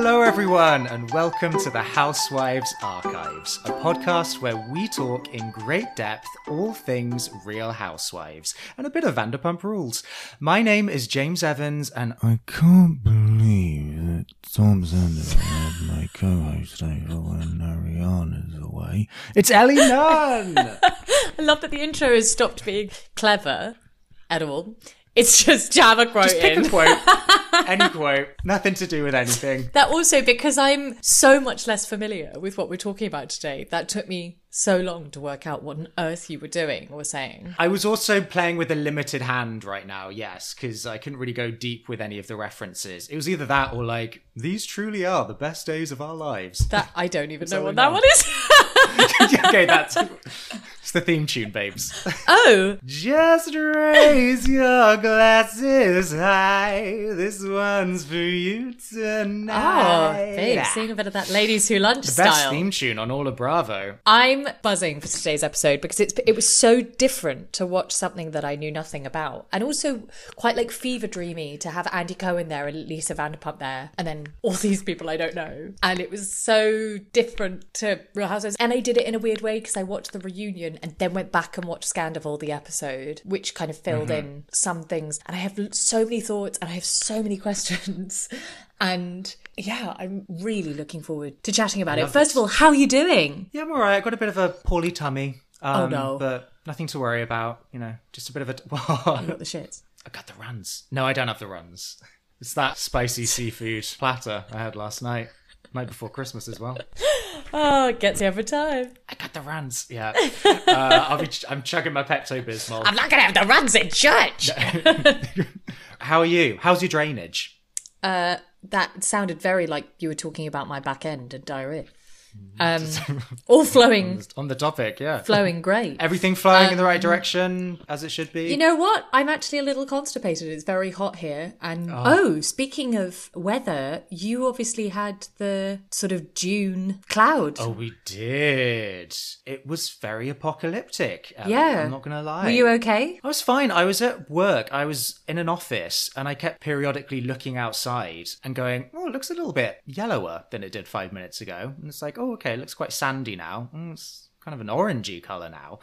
Hello, everyone, and welcome to the Housewives Archives, a podcast where we talk in great depth all things Real Housewives and a bit of Vanderpump Rules. My name is James Evans, and I can't believe that Tom Sander had my co-host over when Ariana's away. it's Ellie Nunn. I love that the intro has stopped being clever at all. It's just Java quoting. Just pick a quote, any quote, nothing to do with anything. That also because I'm so much less familiar with what we're talking about today. That took me so long to work out what on earth you were doing or saying. I was also playing with a limited hand right now, yes, because I couldn't really go deep with any of the references. It was either that or like, these truly are the best days of our lives. That I don't even know what that one is. okay, that's it's the theme tune, babes. oh, Just raise your glasses high. This one's for you oh, tonight. babe, sing a bit of that ladies who lunch the best theme tune on all of Bravo. I'm buzzing for today's episode because it's it was so different to watch something that I knew nothing about, and also quite like fever dreamy to have Andy Cohen there and Lisa Vanderpump there, and then all these people I don't know, and it was so different to Real Housewives. And I did it in a weird way because I watched the reunion and then went back and watched Scandoval the episode, which kind of filled in some things. And I have so many thoughts and I have so many questions. And yeah, I'm really looking forward to chatting about it. First of all, how are you doing? Yeah, I'm alright. I got a bit of a poorly tummy. Um, Oh, no. But nothing to worry about. You know, just a bit of a. You got the shits. I got the runs. No, I don't have the runs. It's that spicy seafood platter I had last night. Night before Christmas as well. Oh, it gets you every time. I got the runs. Yeah. Uh, I'll be. I'm chugging my Pepto Bismol. I'm not gonna have the runs in church. How are you? How's your drainage? Uh, that sounded very like you were talking about my back end and diarrhea. Mm-hmm. Um, all flowing, On the topic, yeah. flowing great. Everything flowing in the right um, direction as it should be. You know what? I'm actually a little constipated. It's very hot here. And ah. oh, speaking of weather, you obviously had the sort of June cloud. Oh, we did. It was very apocalyptic. Ellie, yeah. I'm not gonna lie. Were you okay? I was fine. I was at work. I was in an office and I kept periodically looking outside and going, oh, it looks a little bit yellower than it did five minutes ago. And it's like, oh, okay, it looks quite sandy now. Mm, it's kind of an orangey colour now.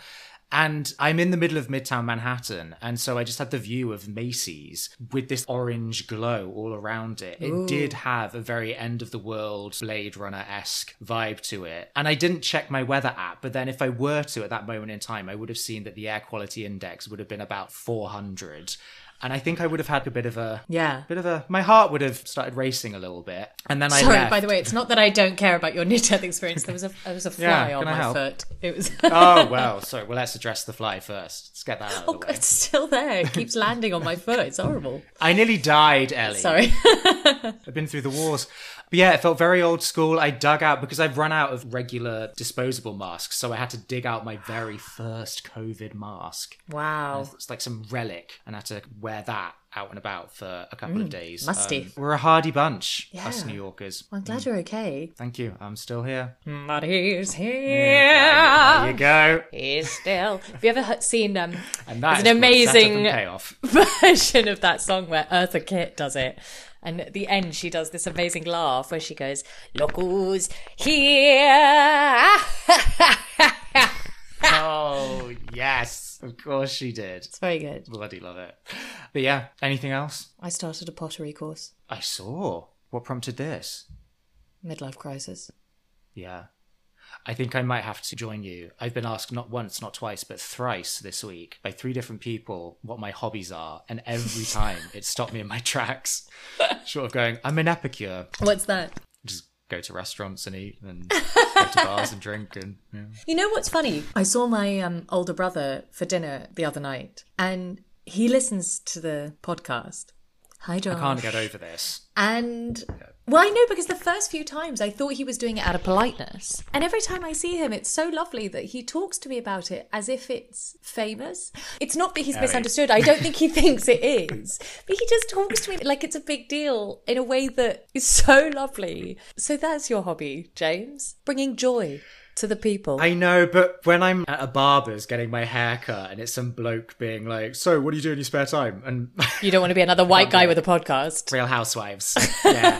And I'm in the middle of Midtown Manhattan. And so I just had the view of Macy's with this orange glow all around it. It did have a very end of the world Blade Runner esque vibe to it. And I didn't check my weather app, but then if I were to at that moment in time, I would have seen that the air quality index would have been about 400. And I think I would have had a bit of a Yeah. bit of a my heart would have started racing a little bit. And then I Sorry, left. by the way, it's not that I don't care about your near death experience. There was a there was a fly Yeah, on my help? foot. It was oh well, sorry. Well, let's address the fly first. Let's get that out of Oh, it's still there. It keeps landing on my foot. It's horrible. I nearly died, Ellie. Sorry. I've been through the wars. But yeah, it felt very old school. I dug out because I've run out of regular disposable masks, so I had to dig out my very first COVID mask. Wow. It's like some relic, and I had to wear that out and about for a couple of days. Mm, musty. Um, we're a hardy bunch, us New Yorkers. I'm glad you're okay. Thank you. I'm still here. But he's There here. you go. He's still. Have you ever seen um? And that an is called setup and amazing payoff. version of that song where Eartha Kitt does it. And at the end, she does this amazing laugh where she goes, Look who's here. Oh yes, of course she did. It's very good. Bloody love it. But yeah, anything else? I started a pottery course, I saw. What prompted this? midlife crisis. Yeah. I think I might have to join you. I've been asked not once, not twice, but thrice this week by three different people what my hobbies are, and every time it stopped me in my tracks, short of going, I'm an epicure. What's that? Just go to restaurants and eat, and go to bars and drink, and yeah. You know what's funny? I saw my um, older brother for dinner the other night, and he listens to the podcast. Hi, Josh. I can't get over this. And well, I know because the first few times I thought he was doing it out of politeness. And every time I see him, it's so lovely that he talks to me about it as if it's famous. It's not that he's misunderstood. I don't think he thinks it is. But he just talks to me like it's a big deal in a way that is so lovely. So that's your hobby, James? Bringing joy to the people. I know, but when I'm at a barber's getting my hair cut and it's some bloke being like, So, what do you do in your spare time? And you don't want to be another white guy with a podcast. Real Housewives. Yeah.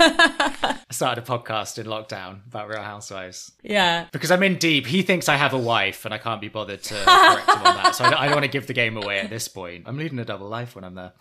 I started a podcast in lockdown about Real Housewives. Yeah. Because I'm in deep. He thinks I have a wife and I can't be bothered to correct him on that. So I don't, I don't want to give the game away at this point. I'm leading a double life when I'm there.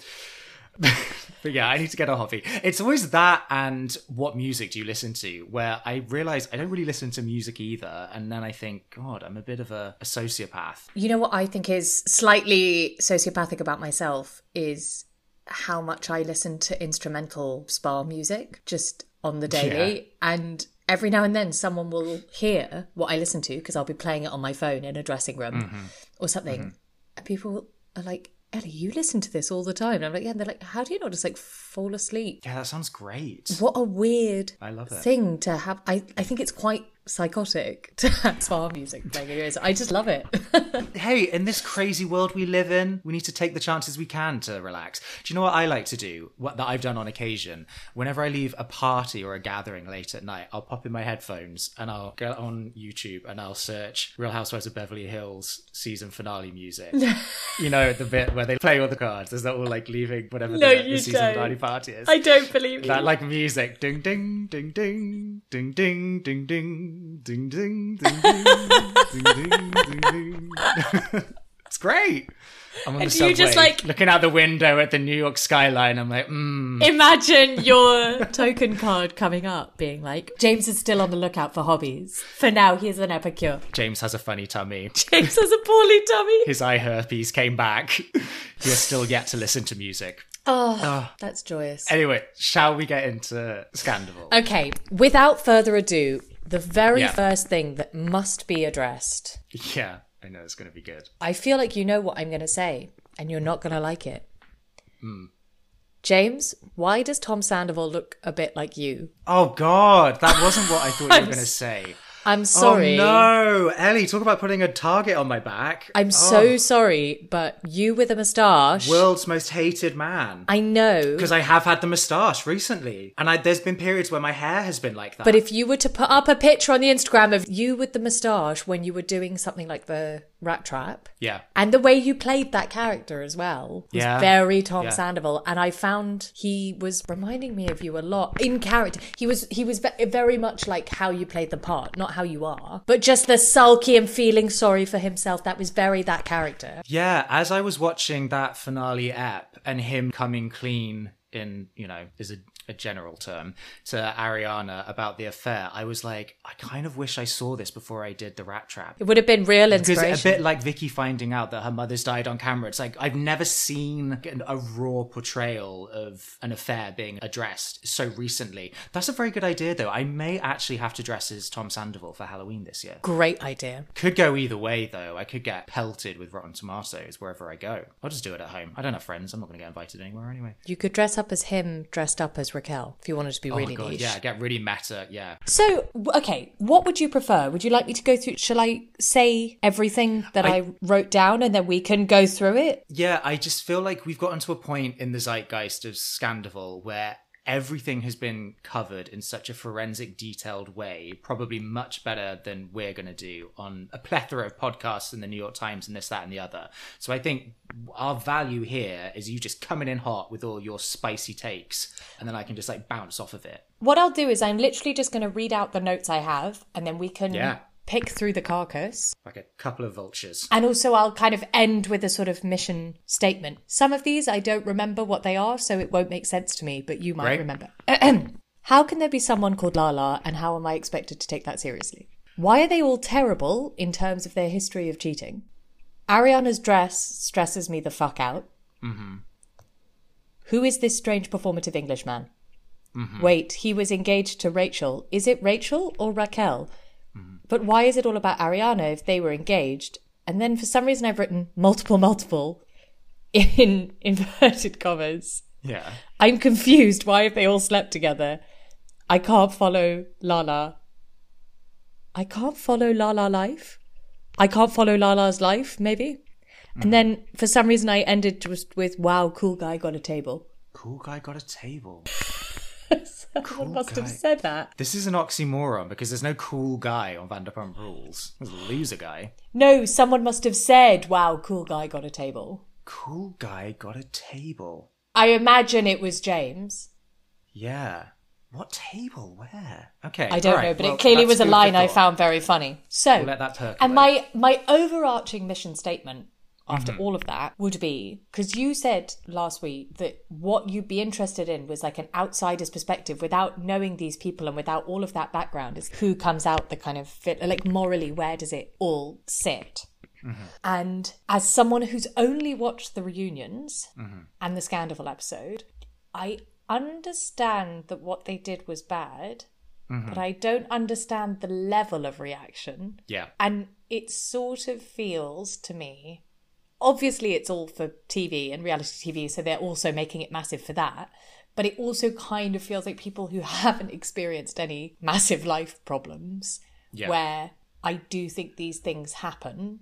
but yeah, I need to get a hobby. It's always that and what music do you listen to? Where I realize I don't really listen to music either. And then I think, God, I'm a bit of a, a sociopath. You know what I think is slightly sociopathic about myself is how much I listen to instrumental spa music just on the daily. And every now and then someone will hear what I listen to because I'll be playing it on my phone in a dressing room mm-hmm. or something. Mm-hmm. And people are like, Ellie, you listen to this all the time. And I'm like, yeah. And they're like, how do you not just like fall asleep? Yeah, that sounds great. What a weird I love it. thing to have. I, I think it's quite psychotic to have spa music playing. I just love it. hey, in this crazy world we live in, we need to take the chances we can to relax. Do you know what I like to do? What that I've done on occasion. Whenever I leave a party or a gathering late at night, I'll pop in my headphones and I'll go on YouTube and I'll search Real Housewives of Beverly Hills season finale music. you know, the bit where they play all the cards Is that all like leaving whatever no, the, the season finale party is. I don't believe that you. like music. Ding ding ding ding ding ding ding ding ding ding ding ding ding ding ding. It's great. I'm on And the you subway, just, like- looking out the window at the New York skyline. I'm like, mm. Imagine your token card coming up being like, James is still on the lookout for hobbies. For now, he's an epicure. James has a funny tummy. James has a poorly tummy. His eye herpes came back. he has still yet to listen to music. Oh, that's joyous. Anyway, shall we get into Scandoval? Okay, without further ado, the very Yeah. first thing that must be addressed. Yeah, I know it's going to be good. I feel like you know what I'm going to say, and you're not going to like it. Hmm. James, why does Tom Sandoval look a bit like you? Oh God, that wasn't what I thought you were going to say. I'm oh, sorry. Oh no, Ellie, talk about putting a target on my back. I'm oh. so sorry, but you with a moustache. World's most hated man. I know. Because I have had the moustache recently, and I, there's been periods where my hair has been like that. But if you were to put up a picture on the Instagram of you with the moustache when you were doing something like the Rat Trap, yeah, and the way you played that character as well was Yeah. very Tom Yeah. Sandoval, and I found he was reminding me of you a lot in character. He was he was very much like how you played the part, not how you are, but just the sulky and feeling sorry for himself. That was very that character. yeah. As I was watching that finale ep and him coming clean in, you know, is a, a general term to Ariana about the affair, I was like, I kind of wish I saw this before I did the rat trap. It would have been real Because inspiration. a bit like Vicki finding out that her mother's died on camera, it's like I've never seen a raw portrayal of an affair being addressed so recently. That's a very good idea, though. I may actually have to dress as Tom Sandoval for Halloween this year. Great idea. Could go either way, though. I could get pelted with Rotten Tomatoes wherever I go. I'll just do it at home. I don't have friends. I'm not going to get invited anywhere anyway. You could dress up as him, dressed up as Raquel, if you wanted to be oh really god, niche. yeah, get really meta. Yeah, So, okay, what would you prefer? Would you like me to go through? Shall I say everything that I, wrote down and then we can go through it? Yeah, I just feel like we've gotten to a point in the zeitgeist of Scandoval where everything has been covered in such a forensic, detailed way, probably much better than we're going to do on a plethora of podcasts in the New York Times and this, that, and the other. So I think our value here is you just coming in hot with all your spicy takes, and then I can just like bounce off of it. What I'll do is I'm literally just going to read out the notes I have and then we can Yeah. Pick through the carcass. Like a couple of vultures. And also, I'll kind of end with a sort of mission statement. Some of these I don't remember what they are, so it won't make sense to me, but you might remember. how can there be someone called Lala, and how am I expected to take that seriously? Why are they all terrible in terms of their history of cheating? Ariana's dress stresses me the fuck out. Mm-hmm. Who is this strange performative Englishman? Wait, he was engaged to Rachel. Is it Rachel or Raquel? Mm-hmm. But why is it all about Ariana if they were engaged? And then for some reason I've written multiple, multiple in inverted commas. Yeah. I'm confused. Why have they all slept together? I can't follow Lala. I can't follow Lala life. I can't follow Lala's life, maybe. And mm-hmm. then for some reason I ended just with wow, cool guy got a table. Cool guy got a table. Someone must guy. have said that. This is an oxymoron because there's no cool guy on Vanderpump Rules. There's a loser guy. No, someone must have said, wow, cool guy got a table. Cool guy got a table. I imagine it was James. Yeah. What table? Where? Okay. I don't right, know, but well, it clearly was a line I found very funny. So, We'll let that percolate. and my my overarching mission statement after Mm-hmm. all of that would be because you said last week that what you'd be interested in was like an outsider's perspective without knowing these people and without all of that background is who comes out the kind of fit like morally where does it all sit mm-hmm. and as someone who's only watched the reunions mm-hmm. and the Scandoval episode, I understand that what they did was bad, mm-hmm. but I don't understand the level of reaction. Yeah. And it sort of feels to me, obviously, it's all for TV and reality TV, so they're also making it massive for that. But it also kind of feels like people who haven't experienced any massive life problems, Yeah. where I do think these things happen.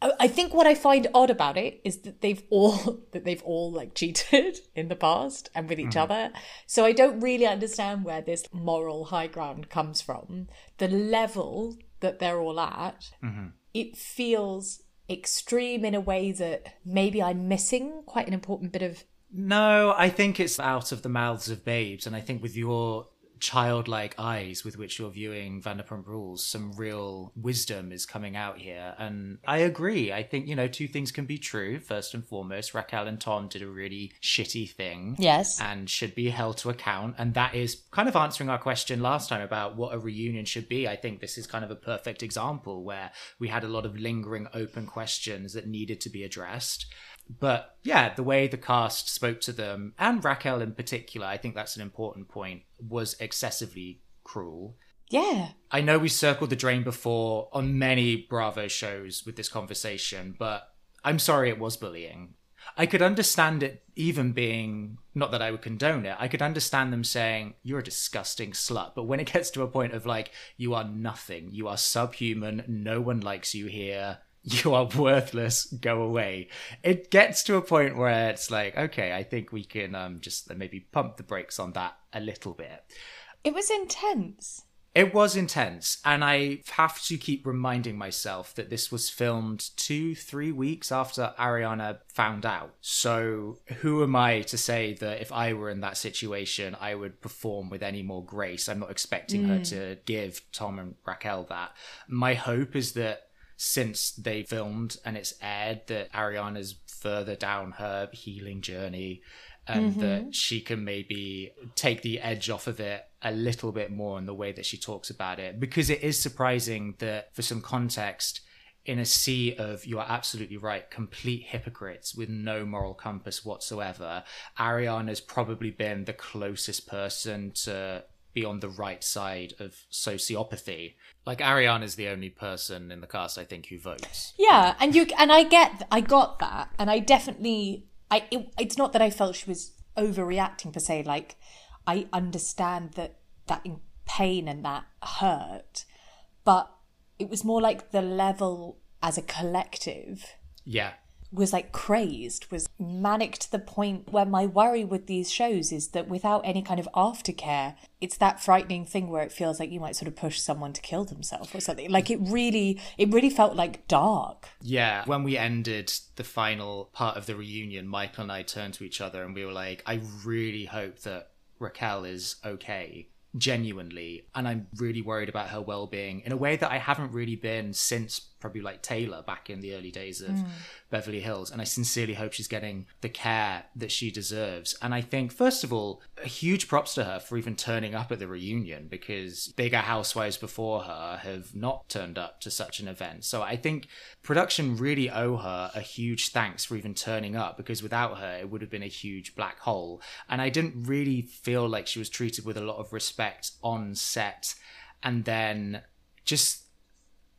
I I think what I find odd about it is that they've all that they've all like cheated in the past and with each mm-hmm. other. So I don't really understand where this moral high ground comes from. The level that they're all at, mm-hmm. it feels extreme in a way that maybe I'm missing quite an important bit of No, I think it's out of the mouths of babes, and I think with your childlike eyes with which you're viewing Vanderpump Rules, some real wisdom is coming out here. And I agree. I think, you know, two things can be true. First and foremost, Raquel and Tom did a really shitty thing. Yes. And should be held to account. And that is kind of answering our question last time about what a reunion should be. I think this is kind of a perfect example where we had a lot of lingering open questions that needed to be addressed. But yeah, the way the cast spoke to them, and Raquel in particular, I think that's an important point, was excessively cruel. yeah. I know we circled the drain before on many Bravo shows with this conversation, but I'm sorry it was bullying. I could understand it even being, not that I would condone it, I could understand them saying, you're a disgusting slut. But when it gets to a point of like, you are nothing, you are subhuman, no one likes you here, you are worthless, go away. It gets to a point where it's like, okay, I think we can um, just maybe pump the brakes on that a little bit. It was intense. It was intense, and I have to keep reminding myself that this was filmed two, three weeks after Ariana found out. So, who am I to say that if I were in that situation, I would perform with any more grace? I'm not expecting her to give Tom and Raquel that. My hope is that since they filmed and it's aired, that Ariana's further down her healing journey and that mm-hmm. she can maybe take the edge off of it a little bit more in the way that she talks about it. Because it is surprising that for some context in a sea of you are absolutely right complete hypocrites with no moral compass whatsoever ariana's probably been the closest person to be on the right side of sociopathy like Ariana is the only person in the cast i think who votes Yeah, and you and I get I got that, and I definitely I it, it's not that I felt she was overreacting per se. Like I understand that that in pain and that hurt, but it was more like the level as a collective yeah was like crazed, was manic to the point where my worry with these shows is that without any kind of aftercare, it's that frightening thing where it feels like you might sort of push someone to kill themselves or something. Like it really, it really felt like dark. Yeah, when we ended the final part of the reunion, Michael and I turned to each other and we were like, I really hope that Raquel is okay, genuinely. And I'm really worried about her well being in a way that I haven't really been since probably like Taylor back in the early days of hmm. Beverly Hills. And I sincerely hope she's getting the care that she deserves. And I think, first of all, a huge props to her for even turning up at the reunion because bigger housewives before her have not turned up to such an event. So I think production really owe her a huge thanks for even turning up because without her, it would have been a huge black hole. And I didn't really feel like she was treated with a lot of respect on set. And then just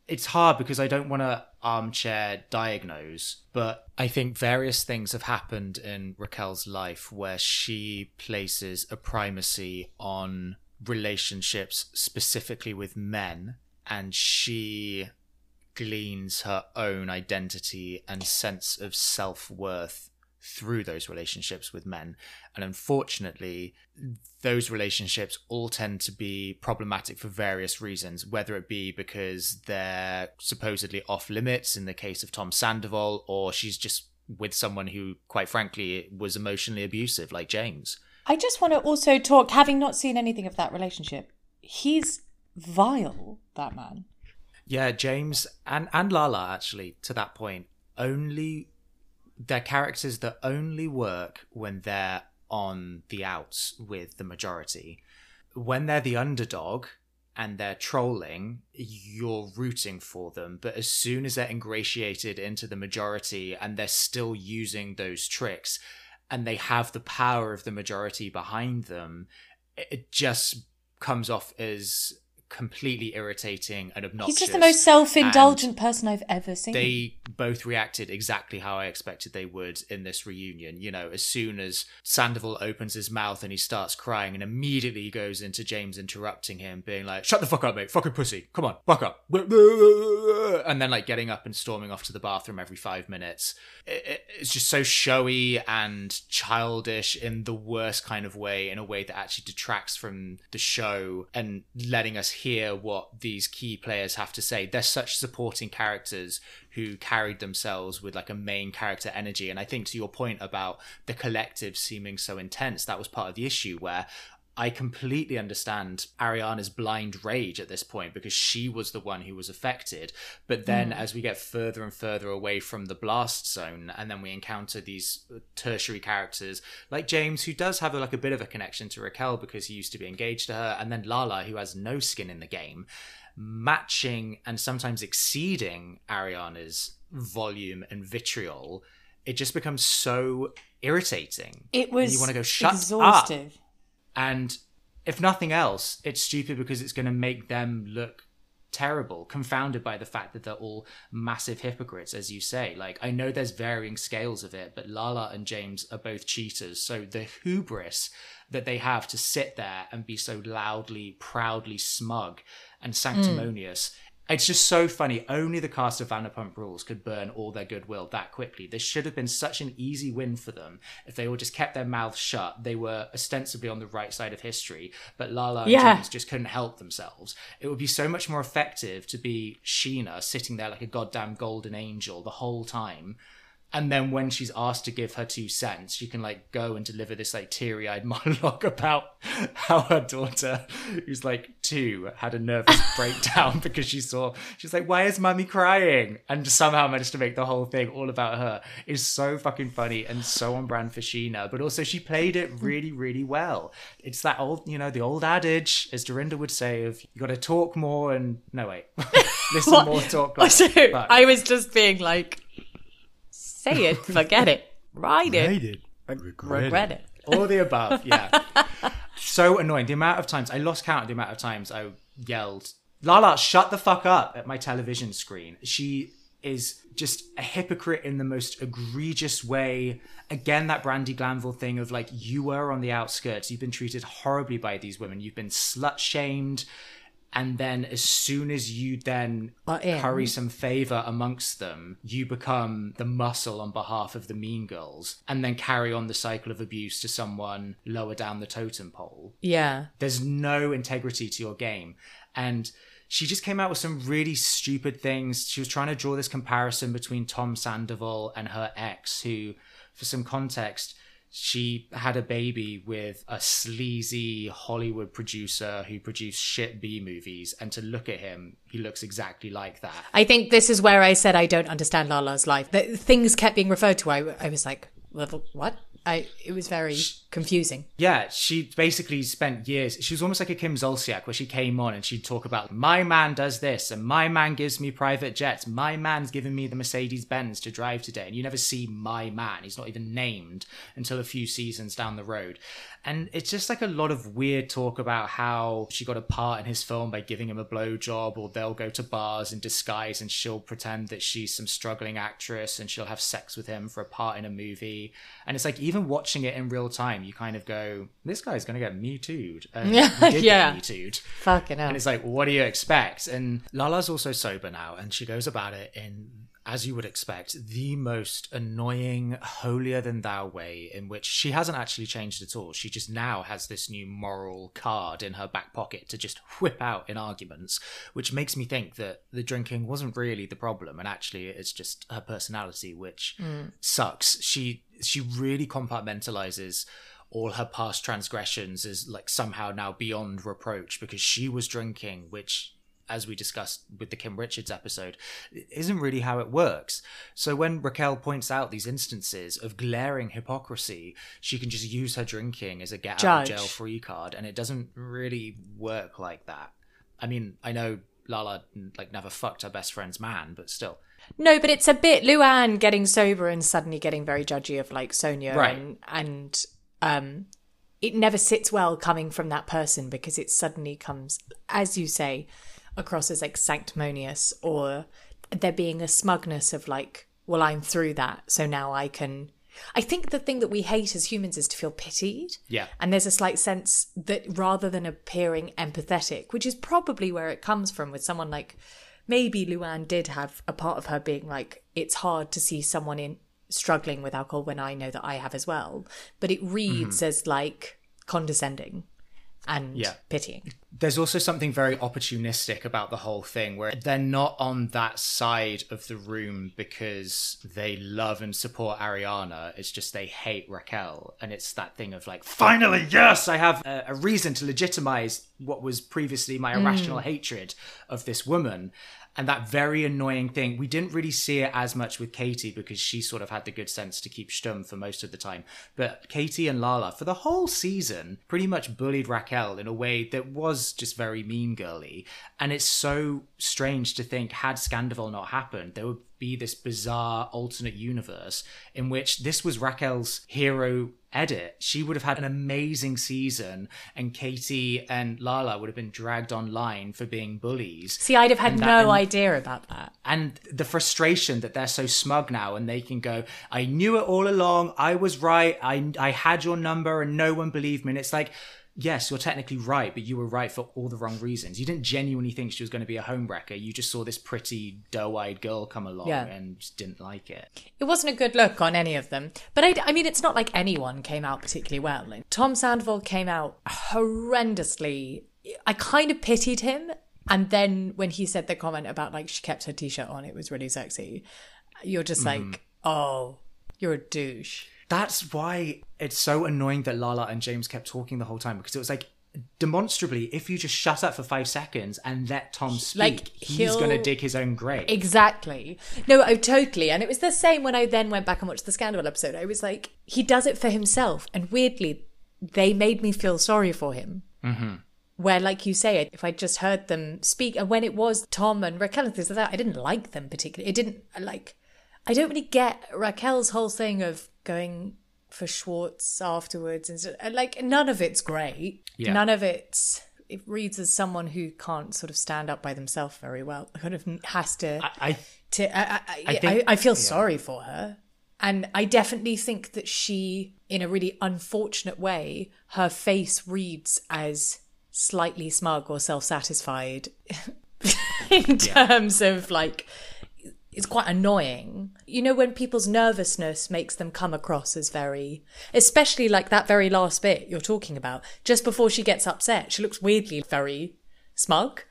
it's hard because I don't want to um, armchair diagnose, but I think various things have happened in Raquel's life where she places a primacy on relationships specifically with men and she gleans her own identity and sense of self-worth through those relationships with men. And unfortunately, those relationships all tend to be problematic for various reasons, whether it be because they're supposedly off limits in the case of Tom Sandoval, or she's just with someone who, quite frankly, was emotionally abusive, like James. I just want to also talk, having not seen anything of that relationship, he's vile, that man. Yeah, James and, and Lala, actually, to that point, only they're characters that only work when they're on the outs with the majority. When they're the underdog and they're trolling, you're rooting for them. But as soon as they're ingratiated into the majority and they're still using those tricks and they have the power of the majority behind them, it just comes off as completely irritating and obnoxious. He's just the most self-indulgent person I've ever seen. They both reacted exactly how I expected they would in this reunion. You know, as soon as Sandoval opens his mouth and he starts crying and immediately he goes into James interrupting him, being like, Shut the fuck up, mate, fucking pussy. Come on, fuck up. And then like getting up and storming off to the bathroom every five minutes. it's just so showy and childish in the worst kind of way, in a way that actually detracts from the show and letting us hear what these key players have to say. They're such supporting characters who carried themselves with like a main character energy. And I think to your point about the collective seeming so intense, that was part of the issue where I completely understand Ariana's blind rage at this point because she was the one who was affected. But then, mm. as we get further and further away from the blast zone, and then we encounter these tertiary characters like James, who does have a, like a bit of a connection to Raquel because he used to be engaged to her, and then Lala, who has no skin in the game, matching and sometimes exceeding Ariana's volume and vitriol. It just becomes so irritating. It was you want to go shut exhaustive. up and if nothing else, it's stupid because it's going to make them look terrible, confounded by the fact that they're all massive hypocrites, as you say. Like, I know there's varying scales of it, but Lala and James are both cheaters. So the hubris that they have to sit there and be so loudly, proudly smug and sanctimonious mm it's just so funny. Only the cast of Vanderpump Rules could burn all their goodwill that quickly. This should have been such an easy win for them if they all just kept their mouths shut. They were ostensibly on the right side of history, but Lala and yeah. James just couldn't help themselves. It would be so much more effective to be Scheana sitting there like a goddamn golden angel the whole time and then when she's asked to give her two cents she can like go and deliver this like teary-eyed monologue about how her daughter who's like two had a nervous breakdown because she saw she's like why is mummy crying? And somehow managed to make the whole thing all about her. Is so fucking funny and so on brand for Scheana but also she played it hmm. really really well. It's that old you know the old adage as Dorinda would say of you got to talk more and no wait. Listen more talk oh, less. so, I was just being like say it, forget it, write it, it. regret, regret it. it. All the above, yeah. so annoying. The amount of times I lost count of the amount of times I yelled, Lala, shut the fuck up at my television screen. She is just a hypocrite in the most egregious way. Again, that Brandi Glanville thing of like, you were on the outskirts. You've been treated horribly by these women. You've been slut shamed and then as soon as you then curry some favor amongst them you become the muscle on behalf of the mean girls and then carry on the cycle of abuse to someone lower down the totem pole. Yeah. There's no integrity to your game. And she just came out with some really stupid things. She was trying to draw this comparison between tom sandoval and her ex who for some context she had a baby with a sleazy Hollywood producer who produced shit B movies, and to look at him, he looks exactly like that. I think this is where I said I don't understand Lala's life. The things kept being referred to. I, I was like, what? I it was very confusing. Yeah, she basically spent years. She was almost like a Kim Zolciak, where she came on and she'd talk about my man does this, and my man gives me private jets. My man's giving me the Mercedes Benz to drive today, and you never see my man. He's not even named until a few seasons down the road. And it's just like a lot of weird talk about how she got a part in his film by giving him a blowjob, or they'll go to bars in disguise and she'll pretend that she's some struggling actress and she'll have sex with him for a part in a movie. And it's like even watching it in real time, you kind of go, "This guy's gonna get me too'd." And Yeah, he did yeah. get me. Fucking hell. And it's like, what do you expect? And Lala's also sober now, and she goes about it in, as you would expect, the most annoying, holier than thou way in which she hasn't actually changed at all. She just now has this new moral card in her back pocket to just whip out in arguments, which makes me think that the drinking wasn't really the problem, and actually it's just her personality, which mm. sucks. She she really compartmentalizes all her past transgressions is like somehow now beyond reproach because she was drinking, which as we discussed with the Kim Richards episode, isn't really how it works. So when Raquel points out these instances of glaring hypocrisy, she can just use her drinking as a get out of jail free card, and it doesn't really work like that. I mean, I know Lala like never fucked her best friend's man, but still. No, but it's a bit Luann getting sober and suddenly getting very judgy of like Sonja Right. and and um it never sits well coming from that person because it suddenly comes as you say across as like sanctimonious or there being a smugness of like well I'm through that so now I can I think the thing that we hate as humans is to feel pitied. Yeah. And there's a slight sense that rather than appearing empathetic, which is probably where it comes from with someone like maybe Luann did have a part of her being like, it's hard to see someone in struggling with alcohol when I know that I have as well. But it reads mm-hmm. as like condescending and Yeah. pitying. there's also something very opportunistic about the whole thing where they're not on that side of the room because they love and support Ariana. It's just they hate Raquel. And it's that thing of like, finally, yes, I have a, a reason to legitimize what was previously my irrational mm. hatred of this woman. And that very annoying thing, we didn't really see it as much with Katie because she sort of had the good sense to keep stum for most of the time. But Katie and Lala, for the whole season, pretty much bullied Raquel in a way that was just very mean girly. And it's so strange to think, had Scandoval not happened, there would be this bizarre alternate universe in which this was Raquel's hero edit. She would have had an amazing season, and Katie and Lala would have been dragged online for being bullies See, I'd have had that- no and- idea about that. and the frustration that they're so smug now and they can go i knew it all along i was right i i had your number and no one believed me and it's like yes you're technically right but you were right for all the wrong reasons you didn't genuinely think she was going to be a homewrecker you just saw this pretty doe-eyed girl come along Yeah. and just didn't like it It wasn't a good look on any of them. But I, I mean, it's not like anyone came out particularly well. Like, Tom Sandoval came out horrendously. I kind of pitied him. And then when he said the comment about like she kept her t shirt on, it was really sexy. You're just mm-hmm. like, oh, you're a douche. That's why it's so annoying that Lala and James kept talking the whole time because it was like demonstrably if you just shut up for five seconds and let Tom speak Like, he's going to dig his own grave Exactly. No, oh, totally. And it was the same when I then went back and watched the Scandal episode. I was like, he does it for himself. And weirdly, they made me feel sorry for him. Mm-hmm. Where, like you say, if I just heard them speak, and when it was Tom and Raquel and things like that, I didn't like them particularly. It didn't, like, I don't really get Raquel's whole thing of going for Schwartz afterwards. And so, uh, like, none of it's great. Yeah. None of it's. It reads as someone who can't sort of stand up by themselves very well. Kind of has to I, I to I, I, I think- I, feel sorry for her and i definitely think that she in a really unfortunate way her face reads as slightly smug or self-satisfied in terms of like it's quite annoying. You know when people's nervousness makes them come across as very especially like that very last bit you're talking about. Just before she gets upset she looks weirdly very smug.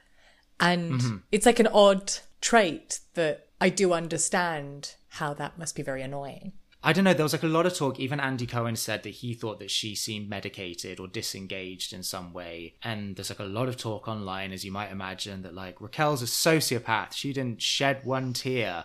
And mm-hmm. it's like an odd trait that I do understand how that must be very annoying. I don't know. There was like a lot of talk. Even Andy Cohen said that he thought that she seemed medicated or disengaged in some way. And there's like a lot of talk online, as you might imagine, that like Raquel's a sociopath. She didn't shed one tear.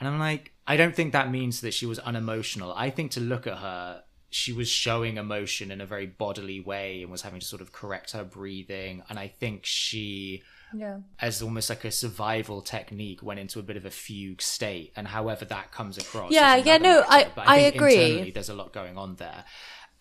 And I'm like, I don't think that means that she was unemotional. I think to look at her she was showing emotion in a very bodily way and was having to sort of correct her breathing. And I think she, Yeah. as almost like a survival technique, went into a bit of a fugue state. And however that comes across. Yeah, yeah, no. I- I think agree. internally There's a lot going on there.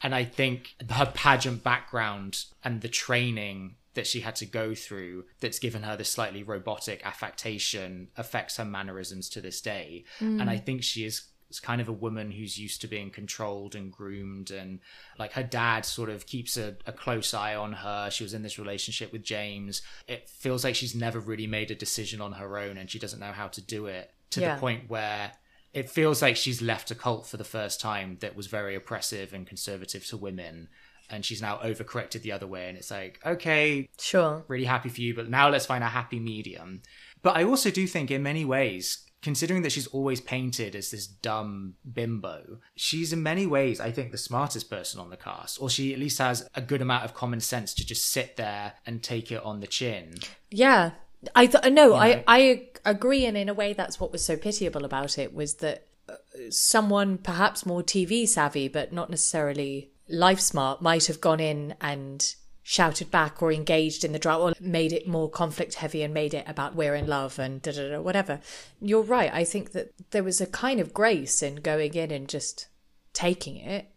And I think her pageant background and the training that she had to go through that's given her this slightly robotic affectation affects her mannerisms to this day. And mm. I think she is is kind of a woman who's used to being controlled and groomed and like her dad sort of keeps a, a close eye on her she was in this relationship with james it feels like she's never really made a decision on her own and she doesn't know how to do it to Yeah. the point where it feels like she's left a cult for the first time that was very oppressive and conservative to women and she's now overcorrected the other way and it's like okay Sure. really happy for you, but now let's find a happy medium. But I also do think, in many ways, considering that she's always painted as this dumb bimbo, she's in many ways, I think, the smartest person on the cast, or she at least has a good amount of common sense to just sit there and take it on the chin. Yeah. I th- no, know? I I agree, and in a way, that's what was so pitiable about it was that uh, someone perhaps more TV savvy, but not necessarily life smart, might have gone in and shouted back or engaged in the drama or made it more conflict heavy and made it about we're in love and da da da whatever. You're right. I think that there was a kind of grace in going in and just taking it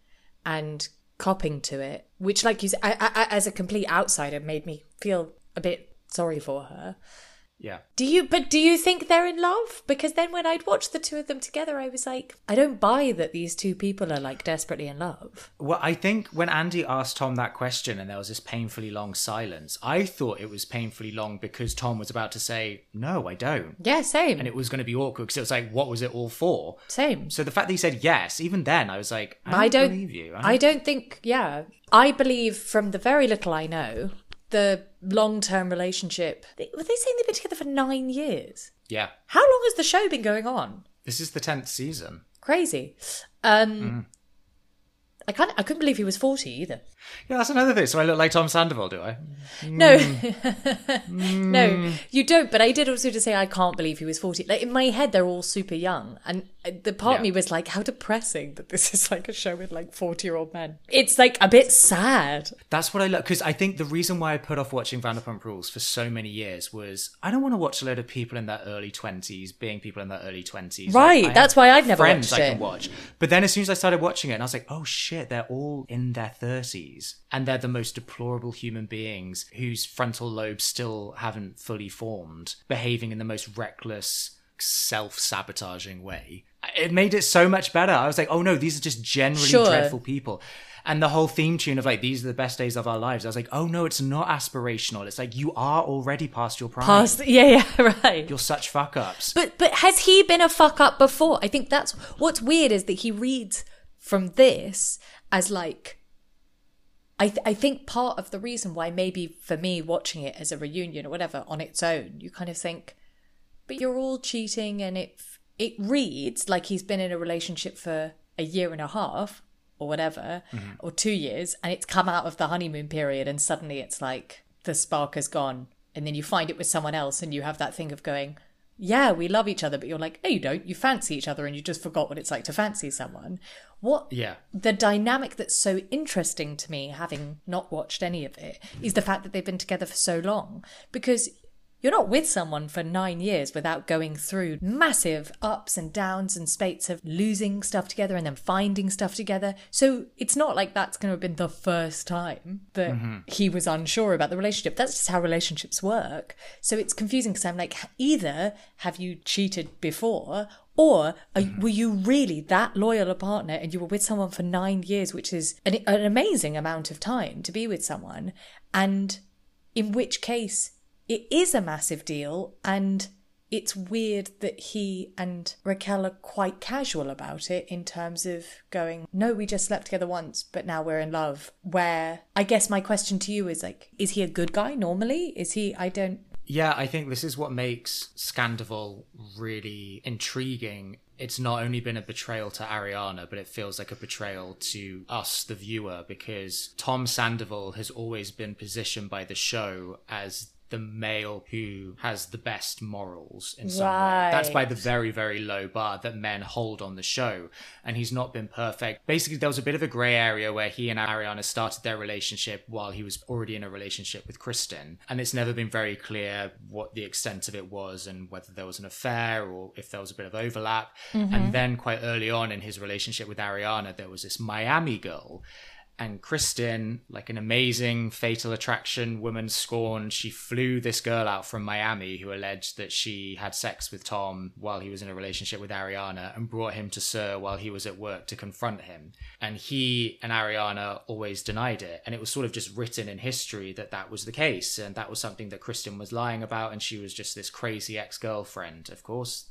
and copping to it, which, like you said, I, I, as a complete outsider, made me feel a bit sorry for her. Yeah. Do you? But do you think they're in love? Because then when I'd watched the two of them together, I was like, I don't buy that these two people are like desperately in love. Well, I think when Andy asked Tom that question and there was this painfully long silence, I thought it was painfully long because Tom was about to say, No, I don't. Yeah, same. And it was going to be awkward because it was like, What was it all for? same. So the fact that he said yes, even then, I was like, I don't, I don't believe you. I don't think. Yeah, I believe from the very little I know, the long-term relationship. They, were they saying they've been together for nine years? Yeah. How long has the show been going on? This is the 10th season. Crazy. Um, Mm. I can't. I couldn't believe he was forty either. Yeah, that's another thing. So I look like Tom Sandoval, do I? No, Hmm. no, you don't. But I did also just say I can't believe he was forty. Like in my head, they're all super young, and the part of Yeah. me was like, how depressing that this is like a show with like forty-year-old men. It's like a bit sad. That's what I love. Because I think the reason why I put off watching Vanderpump Rules for so many years was I don't want to watch a load of people in their early 20s being people in their early 20s. Right, I that's why I've never friends watched I it. watch. But then as soon as I started watching it, and I was like, oh shit, they're all in their 30s. And they're the most deplorable human beings whose frontal lobes still haven't fully formed, behaving in the most reckless, self sabotaging way. It made it so much better. I was like, oh no, these are just generally Sure. dreadful people. And the whole theme tune of like, these are the best days of our lives. I was like, oh no, it's not aspirational. It's like, you are already past your prime. Past, yeah, yeah, right. You're such fuck ups. But but has he been a fuck up before? I think that's what's weird is that he reads from this as like. I th- I think part of the reason why maybe for me watching it as a reunion or whatever on its own, you kind of think, but you're all cheating, and it it reads like he's been in a relationship for a year and a half or whatever, mm-hmm. or two years, and it's come out of the honeymoon period, and suddenly it's like the spark has gone, and then you find it with someone else, and you have that thing of going, yeah, we love each other, but you're like, no, you don't. You fancy each other, and you just forgot what it's like to fancy someone. What Yeah. the dynamic that's so interesting to me, having not watched any of it, is the fact that they've been together for so long. Because you're not with someone for nine years without going through massive ups and downs and spates of losing stuff together and then finding stuff together. So it's not like that's going to have been the first time that mm-hmm. he was unsure about the relationship. That's just how relationships work. So it's confusing because I'm like, either have you cheated before or are, mm-hmm. were you really that loyal a partner and you were with someone for nine years, which is an, an amazing amount of time to be with someone? And in which case, it is a massive deal. And it's weird that he and Raquel are quite casual about it in terms of going, no, we just slept together once, but now we're in love. Where I guess my question to you is like, is he a good guy normally? Is he, I don't, Yeah, I think this is what makes Scandoval really intriguing. It's not only been a betrayal to Ariana, but it feels like a betrayal to us, the viewer, because Tom Sandoval has always been positioned by the show as the male who has the best morals in some way. That's by the very, very low bar that men hold on the show. And he's not been perfect. Basically, there was a bit of a grey area where he and Ariana started their relationship while he was already in a relationship with Kristen. And it's never been very clear what the extent of it was and whether there was an affair or if there was a bit of overlap. And mm-hmm. then quite early on in his relationship with Ariana, there was this Miami girl and Kristen, like an amazing fatal attraction woman scorned, she flew this girl out from Miami who alleged that she had sex with Tom while he was in a relationship with Ariana and brought him to SUR while he was at work to confront him. And he and Ariana always denied it. And it was sort of just written in history that that was the case. And that was something that Kristen was lying about. And she was just this crazy ex girlfriend. Of course,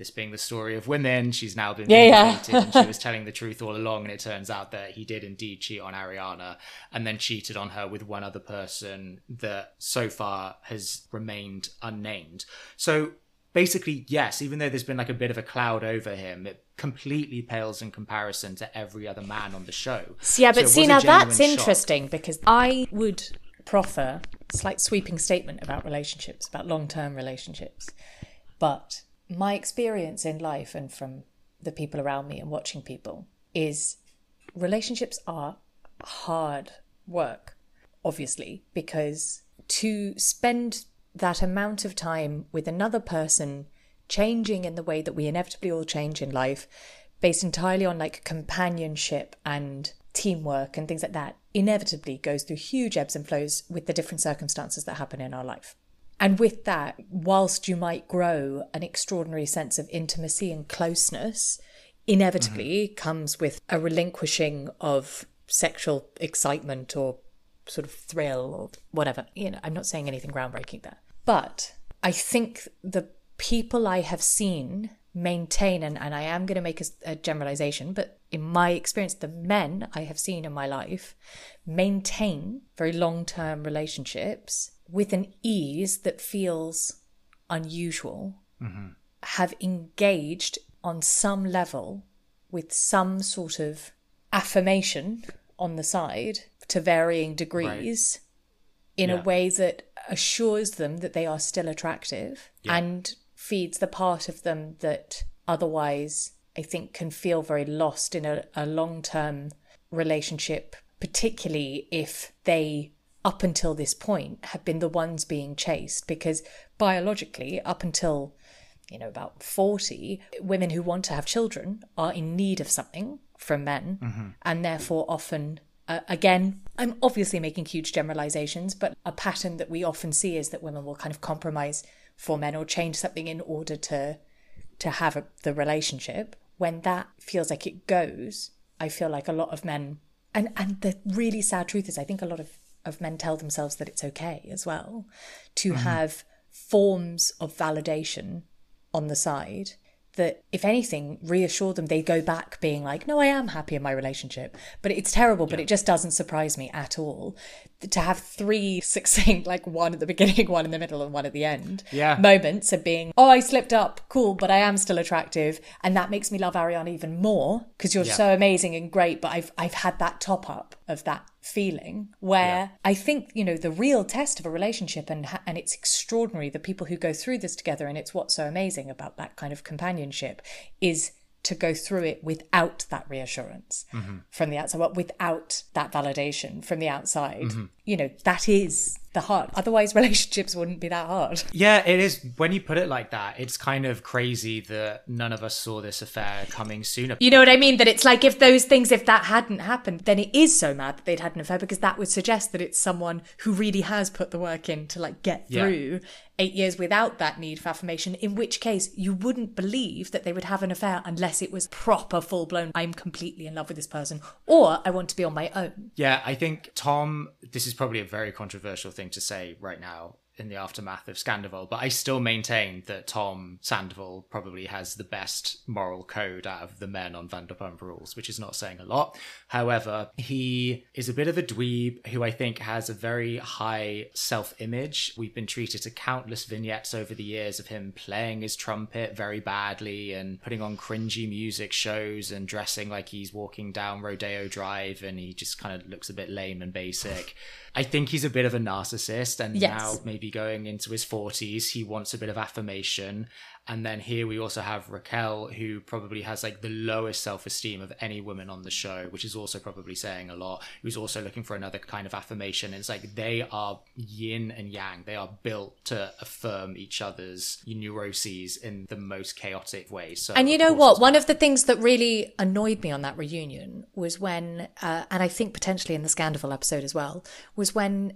this being the story of women, she's now been Yeah, yeah. and she was telling the truth all along. And it turns out that he did indeed cheat on Ariana and then cheated on her with one other person that so far has remained unnamed. So basically, yes, even though there's been like a bit of a cloud over him, it completely pales in comparison to every other man on the show. Yeah, but was see now that's shock. interesting because I would proffer a slight sweeping statement about relationships, about long-term relationships. But my experience in life and from the people around me and watching people is relationships are hard work, obviously, because to spend that amount of time with another person changing in the way that we inevitably all change in life, based entirely on like companionship and teamwork and things like that, inevitably goes through huge ebbs and flows with the different circumstances that happen in our life. And with that, whilst you might grow an extraordinary sense of intimacy and closeness, inevitably mm-hmm. comes with a relinquishing of sexual excitement or sort of thrill or whatever. You know, I'm not saying anything groundbreaking there. But I think the people I have seen maintain, and, and I am going to make a, a generalization, but in my experience, the men I have seen in my life maintain very long term relationships with an ease that feels unusual, mm-hmm. have engaged on some level with some sort of affirmation on the side to varying degrees in a way that assures them that they are still attractive and feeds the part of them that otherwise I think can feel very lost in a, a long term relationship, particularly if they, up until this point, have been the ones being chased. Because biologically, up until you know, about 40, women who want to have children are in need of something from men and therefore often. Uh, again, I'm obviously making huge generalizations, but a pattern that we often see is that women will kind of compromise for men or change something in order to to have a, the relationship. When that feels like it goes, I feel like a lot of men, and and the really sad truth is, I think a lot of of men tell themselves that it's okay as well to mm-hmm. have forms of validation on the side that if anything reassure them. They go back being like no i am happy in my relationship but it's terrible but it just doesn't surprise me at all to have three succinct like one at the beginning one in the middle and one at the end Yeah. moments of being oh i slipped up cool but i am still attractive and that makes me love ariana even more because you're Yeah. so amazing and great but i've i've had that top up of that feeling where i think you know the real test of a relationship and and it's extraordinary the people who go through this together and it's what's so amazing about that kind of companionship is to go through it without that reassurance mm-hmm. from the outside, well, without that validation from the outside. Mm-hmm. You know, that is the heart. Otherwise, relationships wouldn't be that hard. Yeah, it is. When you put it like that, it's kind of crazy that none of us saw this affair coming sooner. You know what I mean? That it's like if those things, if that hadn't happened, then it is so mad that they'd had an affair because that would suggest that it's someone who really has put the work in to like get Yeah. through eight years without that need for affirmation. In which case, you wouldn't believe that they would have an affair unless it was proper, full blown. I'm completely in love with this person, or I want to be on my own. Yeah, I think Tom, this is probably a very controversial thing to say right now in the aftermath of Scandoval, but I still maintain that Tom Sandoval probably has the best moral code out of the men on Vanderpump Rules, which is not saying a lot. However, he is a bit of a dweeb who I think has a very high self image. We've been treated to countless vignettes over the years of him playing his trumpet very badly and putting on cringy music shows and dressing like he's walking down Rodeo Drive and he just kind of looks a bit lame and basic. I think he's a bit of a narcissist, and Yes. now maybe going into his 40s. He wants a bit of affirmation. And then here we also have Raquel, who probably has like the lowest self esteem of any woman on the show, which is also probably saying a lot. Who's also looking for another kind of affirmation. It's like they are yin and yang. They are built to affirm each other's neuroses in the most chaotic way. So, And you know what? One of the things that really annoyed me on that reunion was when, uh, and I think potentially in the Scandoval episode as well, was when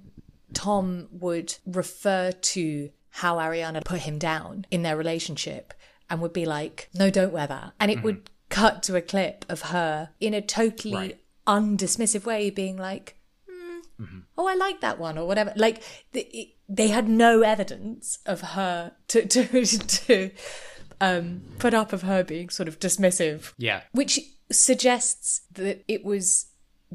Tom would refer to how Ariana put him down in their relationship and would be like, no, don't wear that. And it mm-hmm. would cut to a clip of her in a totally Right. undismissive way being like, hmm, mm-hmm. oh, I like that one or whatever. Like the, it, they had no evidence of her to to to um, put up of her being sort of dismissive, Yeah. which suggests that it was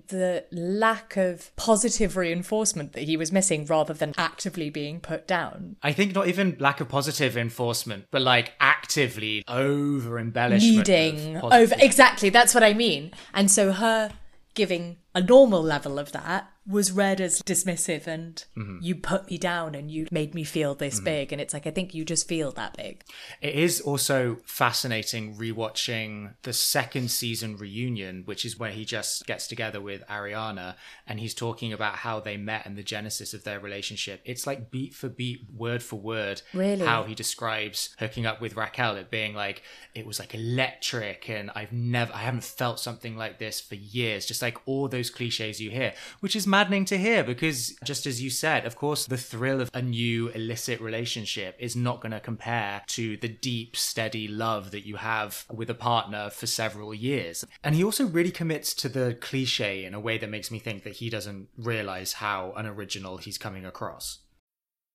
the lack of positive reinforcement that he was missing rather than actively being put down. I think not even lack of positive enforcement, but like actively over embellishment. leading over exactly that's what i mean and so her giving a normal level of that was read as dismissive and Mm-hmm. you put me down and you made me feel this big and it's like i think you just feel that big It is also fascinating rewatching the second season reunion, which is where he just gets together with Ariana and he's talking about how they met and the genesis of their relationship. It's like beat for beat, word for word, Really? how he describes hooking up with Raquel. It being like it was like electric, and I've never, I haven't felt something like this for years. Just like all those cliches you hear, which is maddening to hear because just as you said, of course, the thrill of a new illicit relationship is not going to compare to the deep, steady love that you have with a partner for several years. And he also really commits to the cliche in a way that makes me think that he doesn't realize how unoriginal he's coming across.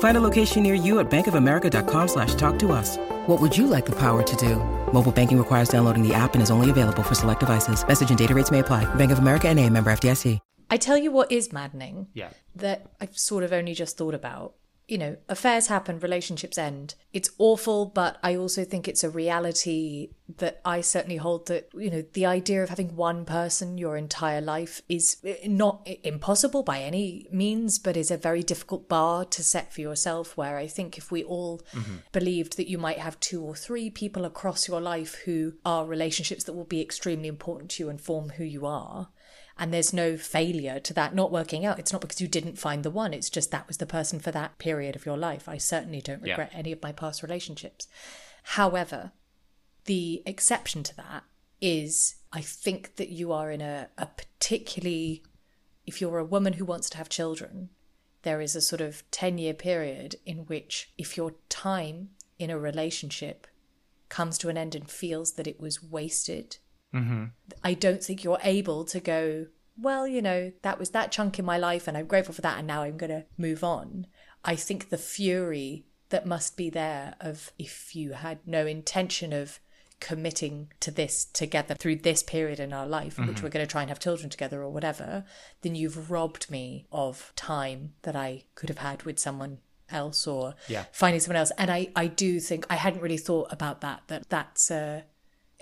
Find a location near you at bankofamerica.com slash talk to us. What would you like the power to do? Mobile banking requires downloading the app and is only available for select devices. Message and data rates may apply. Bank of America and a member FDIC. i tell you what is maddening Yeah. that I've sort of only just thought about. You know, affairs happen, relationships end. It's awful, but I also think it's a reality that I certainly hold that, you know, the idea of having one person your entire life is eh, not impossible by any means, but is a very difficult bar to set for yourself. Where I think if we all mm-hmm. believed that you might have two or three people across your life who are relationships that will be extremely important to you and form who you are, and there's no failure to that not working out. It's not because you didn't find the one, it's just that was the person for that period of your life. I certainly don't Yeah. regret any of my past relationships. However, the exception to that is I think that you are in a, a particularly, if you're a woman who wants to have children, there is a sort of 10 year period in which if your time in a relationship comes to an end and feels that it was wasted, mm-hmm. I don't think you're able to go, well, you know, that was that chunk in my life and I'm grateful for that and now I'm going to move on. I think the fury that must be there of if you had no intention of committing to this together through this period in our life in which we're going to try and have children together or whatever, then you've robbed me of time that I could have had with someone else or Yeah. finding someone else. And I, I do think I hadn't really thought about that, that that's uh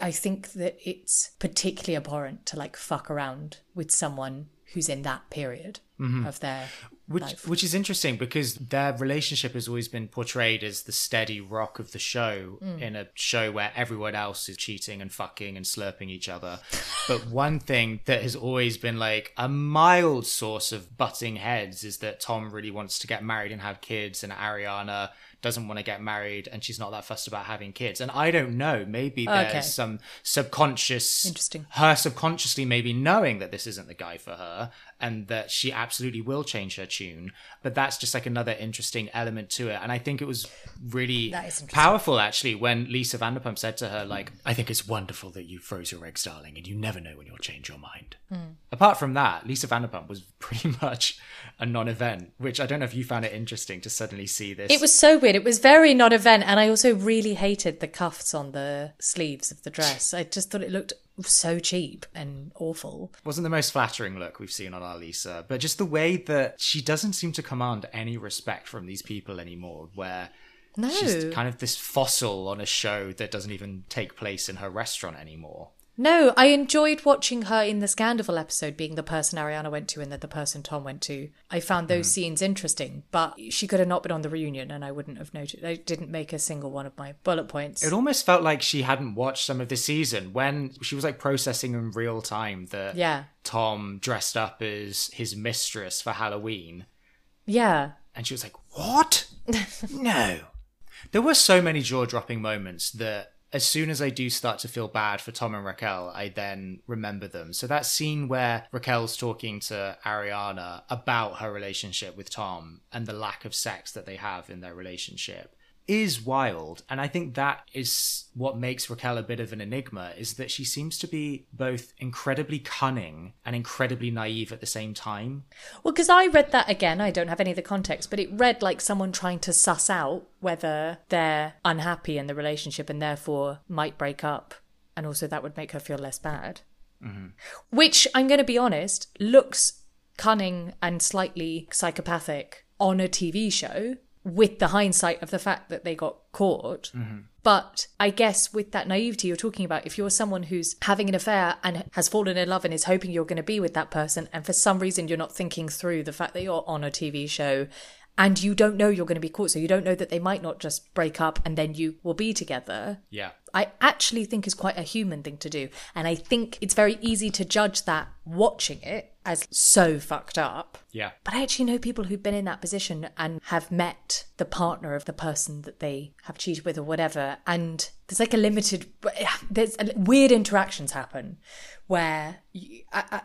I think that it's particularly abhorrent to like fuck around with someone who's in that period of their Which, life. which is interesting because their relationship has always been portrayed as the steady rock of the show Mm. in a show where everyone else is cheating and fucking and slurping each other. but one thing that has always been like a mild source of butting heads is that Tom really wants to get married and have kids, and Ariana doesn't want to get married and she's not that fussed about having kids. And I don't know, maybe there's Okay. some subconscious Interesting. her subconsciously maybe knowing that this isn't the guy for her and that she absolutely will change her tune. But that's just like another interesting element to it. And I think it was really That is interesting. powerful actually when Lisa Vanderpump said to her, like, I think it's wonderful that you froze your eggs, darling, and you never know when you'll change your mind. Hmm. Apart from that, Lisa Vanderpump was pretty much a non event, which I don't know if you found it interesting to suddenly see this. It was so weird. It was very non-event, and I also really hated the cuffs on the sleeves of the dress. I just thought it looked so cheap and awful. wasn't the most flattering look we've seen on our Lisa, but just the way that she doesn't seem to command any respect from these people anymore, where No. she's kind of this fossil on a show that doesn't even take place in her restaurant anymore. No, I enjoyed watching her in the Scandoval episode being the person Ariana went to and then the person Tom went to. I found those mm. scenes interesting, but she could have not been on the reunion and I wouldn't have noted. I didn't make a single one of my bullet points. It almost felt like she hadn't watched some of the season when she was like processing in real time that Yeah. Tom dressed up as his mistress for Halloween. Yeah. And she was like, What? no. There were so many jaw dropping moments that as soon as I do start to feel bad for Tom and Raquel, I then remember them. So that scene where Raquel's talking to Ariana about her relationship with Tom and the lack of sex that they have in their relationship is wild. And I think that is what makes Raquel a bit of an enigma is that she seems to be both incredibly cunning and incredibly naive at the same time. Well, because I read that again, I don't have any of the context, but it read like someone trying to suss out whether they're unhappy in the relationship and therefore might break up. And also that would make her feel less bad. Mm-hmm. Which, I'm going to be honest, looks cunning and slightly psychopathic on a TV show with the hindsight of the fact that they got caught. Mm-hmm. But I guess with that naivety you're talking about, if you're someone who's having an affair and has fallen in love and is hoping you're going to be with that person, and for some reason you're not thinking through the fact that you're on a TV show and you don't know you're going to be caught, so you don't know that they might not just break up and then you will be together. Yeah. I actually think is quite a human thing to do. And I think it's very easy to judge that watching it as so fucked up. Yeah. But I actually know people who've been in that position and have met the partner of the person that they have cheated with or whatever. And there's like a limited, there's weird interactions happen where you, I, I,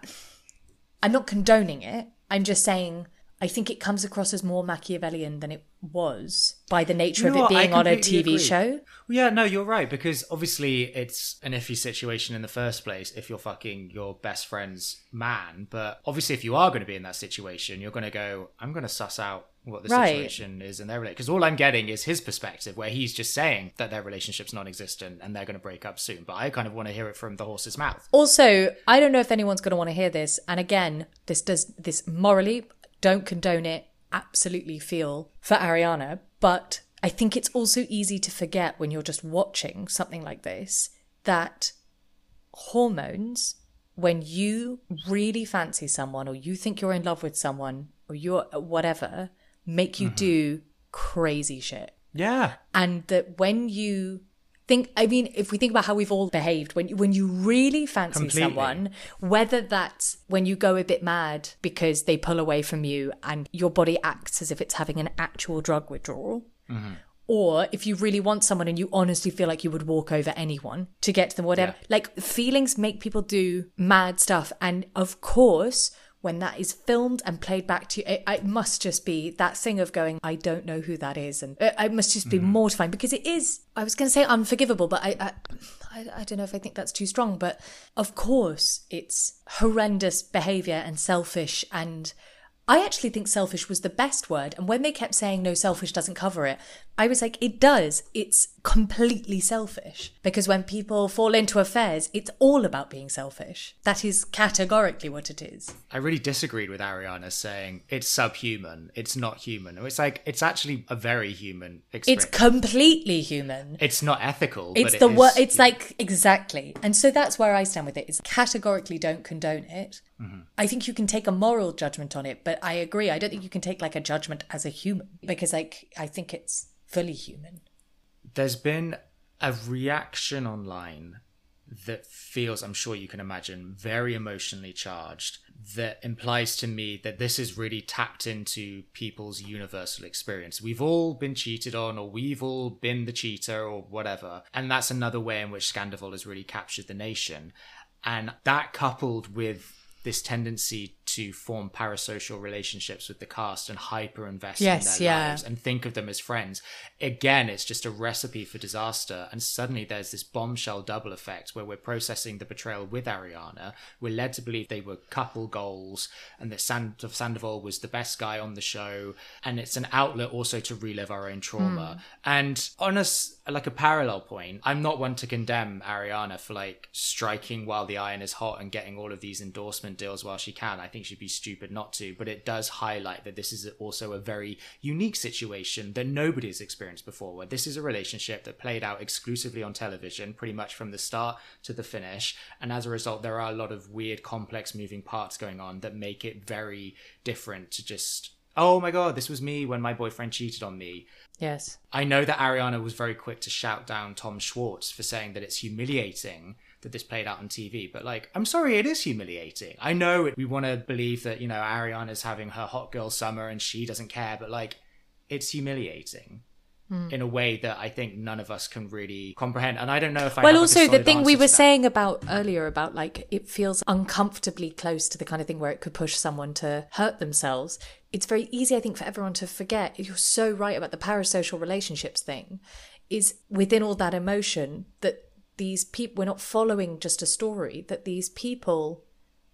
I'm not condoning it. I'm just saying I think it comes across as more Machiavellian than it was by the nature You of it what? Being on a TV agree. show. Well, yeah, no, you're right because obviously it's an iffy situation in the first place if you're fucking your best friend's man. But obviously, if you are going to be in that situation, you're going to go, I'm going to suss out what the Right. situation is in their relationship. Because all I'm getting is his perspective, where he's just saying that their relationship's non-existent and they're going to break up soon. But I kind of want to hear it from the horse's mouth. Also, I don't know if anyone's going to want to hear this. And again, this does this morally don't condone it. Absolutely feel for Ariana, but I think it's also easy to forget when you're just watching something like this that hormones, when you really fancy someone or you think you're in love with someone or you're whatever, make you mm-hmm. do crazy shit Yeah. and that when you think i mean if we think about how we've all behaved when when you really fancy Completely. someone whether that's when you go a bit mad because they pull away from you and your body acts as if it's having an actual drug withdrawal mm-hmm. or if you really want someone and you honestly feel like you would walk over anyone to get to them, whatever. Like feelings make people do mad stuff. And of course, when that is filmed and played back to you, it, it must just be that thing of going, I don't know who that is. And it, it must just be mm-hmm. mortifying because it is, I was going to say unforgivable, but I, I, I, I don't know if I think that's too strong. But of course, it's horrendous behavior and selfish and I actually think selfish was the best word. And when they kept saying no, selfish doesn't cover it, I was like, it does. It's completely selfish. Because when people fall into affairs, it's all about being selfish. That is categorically what it is. I really disagreed with Ariana saying it's subhuman, it's not human. It's like it's actually a very human experience. It's completely human. It's not ethical. It's but the it word. is It's like exactly, and so that's where I stand with it. it. Is categorically don't condone it. Mm-hmm. I think you can take a moral judgment on it, but I agree. I don't think you can take like a judgment as a human because, like, I think it's fully human. there's been a reaction online that feels, I'm sure you can imagine, very emotionally charged that implies to me that this is really tapped into people's universal experience. We've all been cheated on, or we've all been the cheater, or whatever. And that's another way in which Scandoval has really captured the nation. And that coupled with this tendency to form parasocial relationships with the cast and hyper invest Yes, in their yeah. lives and think of them as friends. Again, it's just a recipe for disaster. And suddenly there's this bombshell double effect where we're processing the betrayal with Ariana. We're led to believe they were couple goals and that Sand- Sandoval was the best guy on the show. And it's an outlet also to relive our own trauma. Hmm. And on a, s- like a parallel point, I'm not one to condemn Ariana for like striking while the iron is hot and getting all of these endorsement deals while she can. I think she'd be stupid not to, but it does highlight that this is also a very unique situation that nobody has experienced before, where this is a relationship that played out exclusively on television, pretty much from the start to the finish. And as a result, there are a lot of weird, complex moving parts going on that make it very different to just, oh my god, this was me when my boyfriend cheated on me. Yes. I know that Ariana was very quick to shout down Tom Schwartz for saying that it's humiliating that this played out on TV, but like, I'm sorry, it is humiliating. I know it, we want to believe that, you know, Ariana's having her hot girl summer and she doesn't care, but like, it's humiliating. Mm. In a way that I think none of us can really comprehend, and I don't know if I. well have, like, a also the thing we were saying about earlier about like it feels uncomfortably close to the kind of thing where it could push someone to hurt themselves. It's very easy i think for everyone to forget you're so right about the parasocial relationships thing is within all that emotion that these people we're not following just a story that these people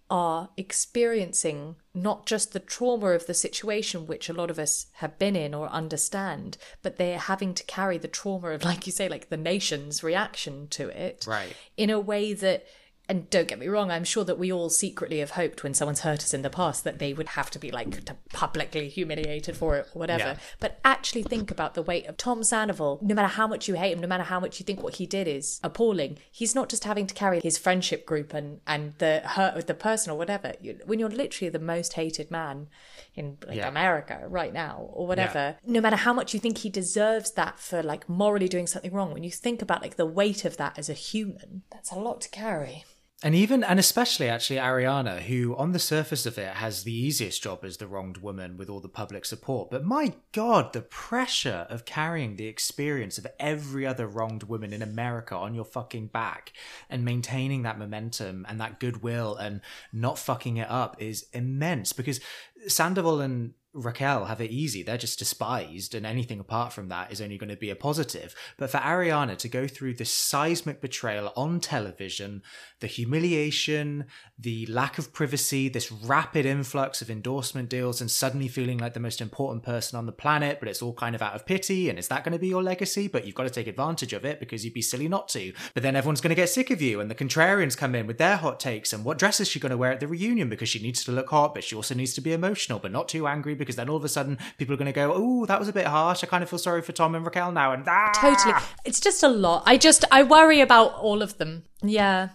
are experiencing not just the trauma of the situation which a lot of us have been in or understand but they're having to carry the trauma of like you say like the nation's reaction to it Right. in a way that and don't get me wrong i'm sure that we all secretly have hoped when someone's hurt us in the past that they would have to be like publicly humiliated for it or whatever. Yeah. but actually think about the weight of tom sandoval. No matter how much you hate him no matter how much you think what he did is appalling he's not just having to carry his friendship group and and the hurt with the person or whatever. You- when you're literally the most hated man in like Yeah. america right now or whatever no matter how much you think he deserves that for like morally doing something wrong when you think about like the weight of that as a human that's a lot to carry And even, and especially actually Ariana, who on the surface of it has the easiest job as the wronged woman with all the public support. But my God, the pressure of carrying the experience of every other wronged woman in America on your fucking back and maintaining that momentum and that goodwill and not fucking it up is immense because Sandoval and Raquel have it easy. They're just despised, and anything apart from that is only going to be a positive. But for Ariana to go through this seismic betrayal on television, the humiliation, the lack of privacy, this rapid influx of endorsement deals, and suddenly feeling like the most important person on the planet, but it's all kind of out of pity. And is that going to be your legacy? But you've got to take advantage of it because you'd be silly not to. But then everyone's going to get sick of you, and the contrarians come in with their hot takes. And what dress is she going to wear at the reunion? Because she needs to look hot, but she also needs to be emotional, but not too angry. Because then all of a sudden people are going to go, "Oh, that was a bit harsh. I kind of feel sorry for Tom and Raquel now." And ah! totally it's just a lot i just i worry about all of them yeah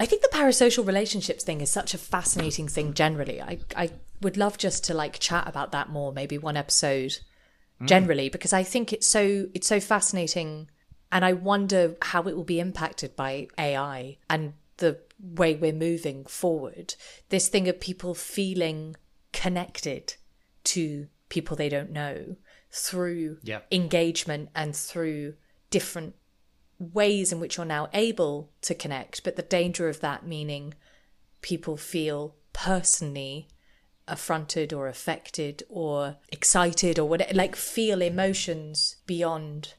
i think the parasocial relationships thing is such a fascinating thing generally i i would love just to like chat about that more maybe one episode generally because i think it's so it's so fascinating and i wonder how it will be impacted by ai and the way we're moving forward this thing of people feeling connected to people they don't know through Yeah. engagement and through different ways in which you're now able to connect. But the danger of that meaning people feel personally affronted or affected or excited or whatever, like feel emotions beyond.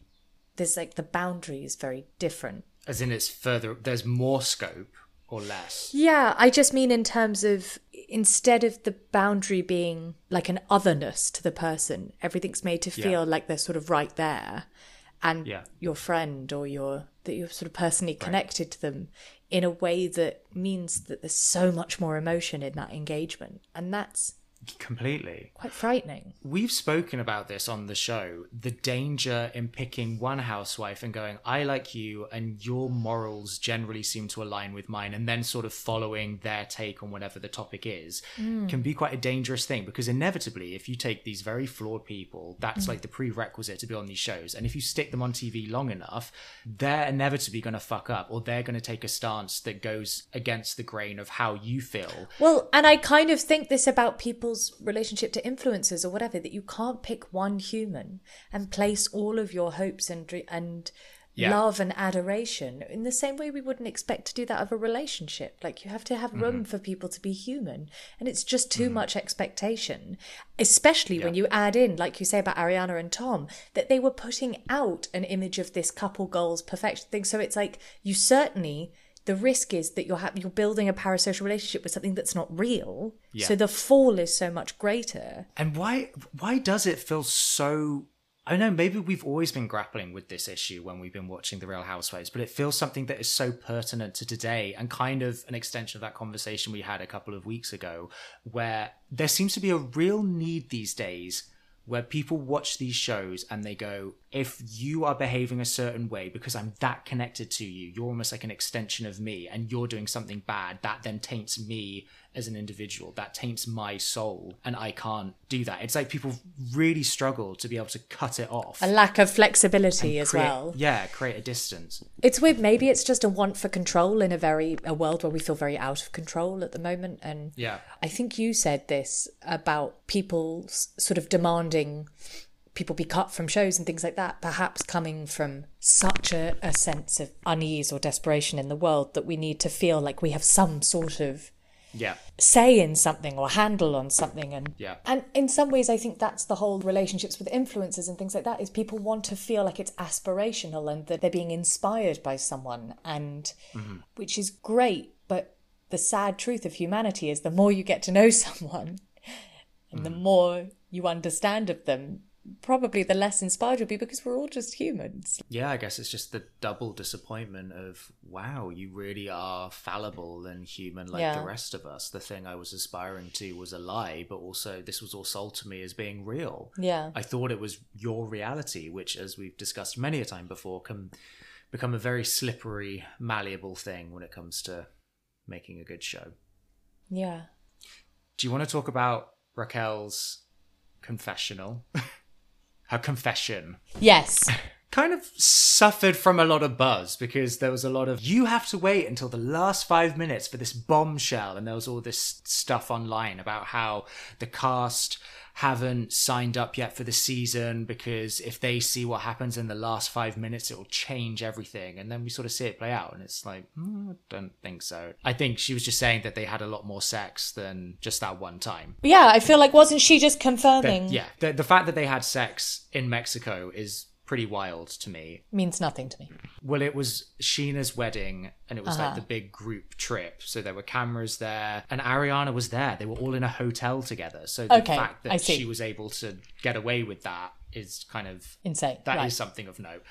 There's like the boundary is very different. As in, it's further. There's more scope or less. Yeah, I just mean in terms of instead of the boundary being like an otherness to the person, everything's made to feel like they're sort of right there and Yeah. your friend or your that you're sort of personally connected to them in a way that means that there's so much more emotion in that engagement. And that's Completely. quite frightening. We've spoken about this on the show the danger in picking one housewife and going, I like you, and your morals generally seem to align with mine, and then sort of following their take on whatever the topic is hmm. can be quite a dangerous thing because inevitably, if you take these very flawed people, that's hmm. like the prerequisite to be on these shows. And if you stick them on TV long enough, they're inevitably going to fuck up or they're going to take a stance that goes against the grain of how you feel. Well, and I kind of think this about people's relationship to influencers or whatever that you can't pick one human and place all of your hopes and and Yeah. love and adoration in the same way we wouldn't expect to do that of a relationship. Like you have to have room mm-hmm. for people to be human, and it's just too mm-hmm. much expectation, especially when you add in, like you say about Ariana and Tom, that they were putting out an image of this couple goals perfection thing. So it's like you certainly. The risk is that you're ha- you're building a parasocial relationship with something that's not real. Yeah. So the fall is so much greater. And why why does it feel so I know maybe we've always been grappling with this issue when we've been watching The Real Housewives, but it feels something that is so pertinent to today and kind of an extension of that conversation we had a couple of weeks ago, where there seems to be a real need these days where people watch these shows and they go, if you are behaving a certain way because I'm that connected to you, you're almost like an extension of me, and you're doing something bad, that then taints me as an individual. That taints my soul, and I can't do that. It's like people really struggle to be able to cut it off. A lack of flexibility as Create- well. Yeah, create a distance. It's weird. Maybe it's just a want for control in a very a world where we feel very out of control at the moment. And Yeah. I think you said this about people sort of demanding people be cut from shows and things like that. Perhaps coming from such a, a sense of unease or desperation in the world that we need to feel like we have some sort of Yeah. say in something or handle on something and Yeah. and in some ways i think that's the whole relationships with influencers and things like that is people want to feel like it's aspirational and that they're being inspired by someone and mm-hmm. which is great but the sad truth of humanity is the more you get to know someone and the mm-hmm. more you understand of them probably the less inspired you'll be because we're all just humans Yeah, I guess it's just the double disappointment of wow, you really are fallible and human like Yeah. the rest of us. The thing I was aspiring to was a lie, but also this was all sold to me as being real. yeah I thought it was your reality, which, as we've discussed many a time before, can become a very slippery, malleable thing when it comes to making a good show. yeah Do you want to talk about Raquel's confessional? Her confession. Yes. Kind of suffered from a lot of buzz because there was a lot of you have to wait until the last five minutes for this bombshell. And there was all this stuff online about how the cast haven't signed up yet for the season because if they see what happens in the last five minutes it'll change everything. And then we sort of see it play out and it's like mm, i don't think so. I think she was just saying that they had a lot more sex than just that one time. Yeah i feel like wasn't she just the- confirming yeah the, the fact that they had sex in mexico is pretty wild to me means nothing to me Well, it was Scheana's wedding, and it was Uh-huh. like the big group trip. So there were cameras there, and Ariana was there. They were all in a hotel together. So the Okay, fact that she was able to get away with that is kind of Insane, That is right. something of note.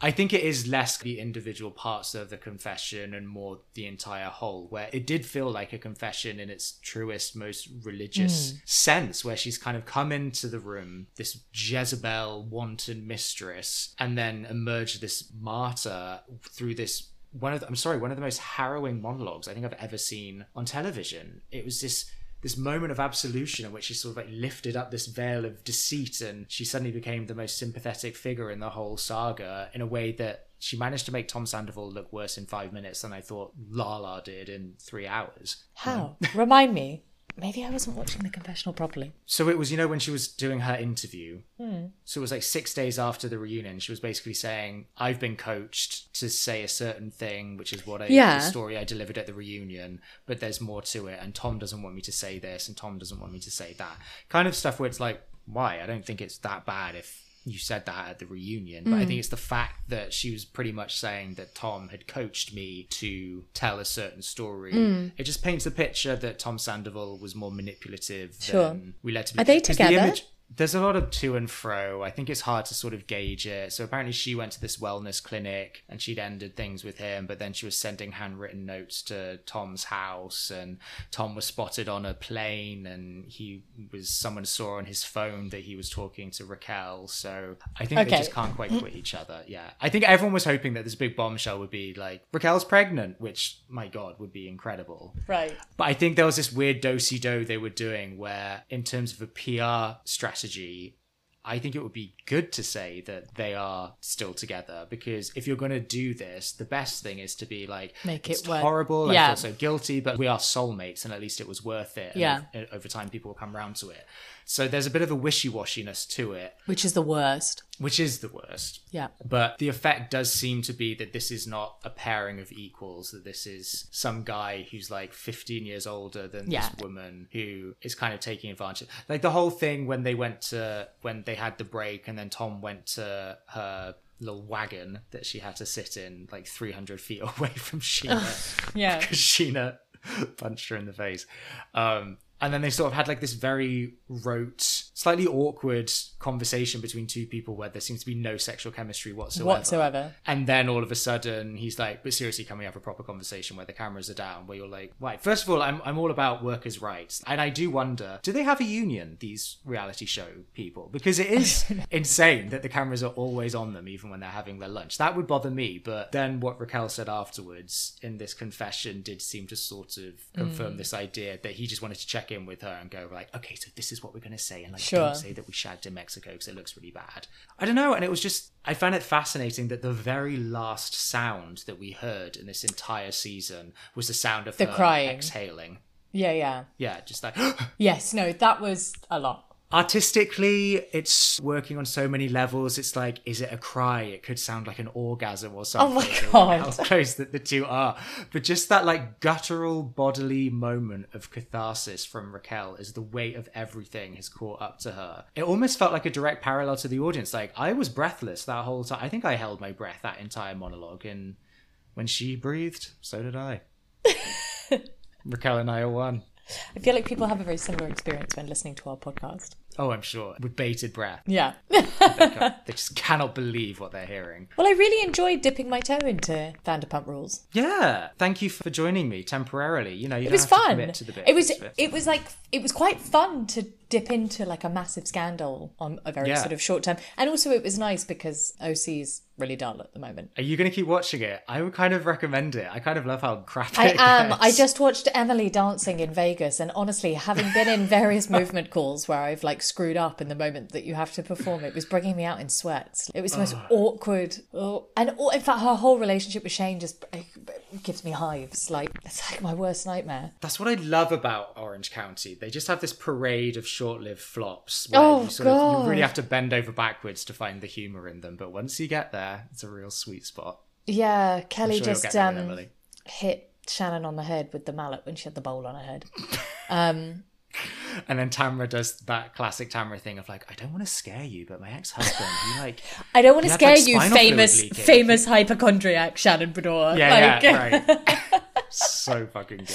I think it is less the individual parts of the confession and more the entire whole, where it did feel like a confession in its truest, most religious Hmm. sense, where she's kind of come into the room, this Jezebel wanton mistress, and then emerged this martyr through this one of the, I'm sorry, one of the most harrowing monologues I think I've ever seen on television. It was this this moment of absolution in which she sort of like lifted up this veil of deceit and she suddenly became the most sympathetic figure in the whole saga in a way that she managed to make Tom Sandoval look worse in five minutes than I thought Lala did in three hours. How? Remind me. Maybe I wasn't watching the confessional properly. So it was, you know, when she was doing her interview. Hmm. So it was like six days after the reunion. She was basically saying, "I've been coached to say a certain thing, which is what I Yeah. the story I delivered at the reunion, but there's more to it. And Tom doesn't want me to say this, and Tom doesn't want me to say that. Kind of stuff where it's like, why? I don't think it's that bad if." You said that at the reunion, but I think mm. it's the fact that she was pretty much saying that Tom had coached me to tell a certain story. Mm. It just paints a picture that Tom Sandoval was more manipulative Sure. than we let to be. Are they 'cause the together? There's a lot of to and fro. I think it's hard to sort of gauge it. So apparently she went to this wellness clinic and she'd ended things with him, but then she was sending handwritten notes to Tom's house and Tom was spotted on a plane and he was someone saw on his phone that he was talking to Raquel. So I think they just can't quite quit each other. Yeah. I think everyone was hoping that this big bombshell would be like Raquel's pregnant, which my god would be incredible. Right. But I think there was this weird do-si-do they were doing where, in terms of a PR strategy, I think it would be good to say that they are still together because if you're going to do this, the best thing is to be like, Make it's it horrible. I Yeah. feel so guilty, but we are soulmates, and at least it was worth it. And Yeah. over time, people will come round to it. So there's a bit of a wishy washiness to it, Which is the worst. which is the worst. Yeah. But the effect does seem to be that this is not a pairing of equals, that this is some guy who's like 15 years older than Yeah. this woman who is kind of taking advantage. Like the whole thing when they went to, when they had the break and then Tom went to her little wagon that she had to sit in like 300 feet away from Scheana Yeah. because Scheana punched her in the face. Um, and then they sort of had like this very rote, slightly awkward conversation between two people where there seems to be no sexual chemistry whatsoever. Whatsoever. And then all of a sudden he's like, but seriously, can we have a proper conversation where the cameras are down? Where you're like, right, first of all, I'm, I'm all about workers' rights. And I do wonder, do they have a union, these reality show people? Because it is insane that the cameras are always on them, even when they're having their lunch. That would bother me. But then what Raquel said afterwards in this confession did seem to sort of confirm this idea that he just wanted to check in with her and go like, okay, so this is what we're going to say. And like, Sure. don't say that we shagged in Mexico because it looks really bad. I don't know. And it was just, I found it fascinating that the very last sound that we heard in this entire season was the sound of The her crying. exhaling. Yeah, yeah. Yeah, just like Yes, no, that was a lot. Artistically, it's working on so many levels. It's like, is it a cry? It could sound like an orgasm or something. Oh my God. How close that the two are. But just that like guttural bodily moment of catharsis from Raquel as the weight of everything has caught up to her. It almost felt like a direct parallel to the audience. Like I was breathless that whole time. I think I held my breath that entire monologue, and when she breathed, so did I. Raquel and I are one. I feel like people have a very similar experience when listening to our podcast. Oh, I'm sure. With bated breath. Yeah. They, they just cannot believe what they're hearing. well, I really enjoyed dipping my toe into Vanderpump Rules. Yeah. Thank you for joining me temporarily. You know, you It was to fun. commit to the bit. It was it was like it was quite fun to dip into like a massive scandal on a very Yeah. sort of short term. And also it was nice because OC's really dull at the moment. Are you going to keep watching it? I would kind of recommend it. I kind of love how crappy I am. gets. I just watched Emily dancing in Vegas, and honestly, having been in various movement calls where I've like screwed up in the moment that you have to perform, it was bringing me out in sweats. It was the most awkward, oh, and oh, in fact, her whole relationship with Shane just gives me hives. Like it's like my worst nightmare. That's what I love about Orange County. They just have this parade of short-lived flops where Oh, you sort of you really have to bend over backwards to find the humor in them. But once you get there, it's a real sweet spot. Yeah, Kelly sure just there um, hit Shannon on the head with the mallet when she had the bowl on her head. And then Tamra does that classic Tamra thing of like, I don't want to scare you, but my ex-husband, he like, I don't want to scare like, you, famous famous hypochondriac Shannon Beador. yeah, Like- yeah, right. so fucking good,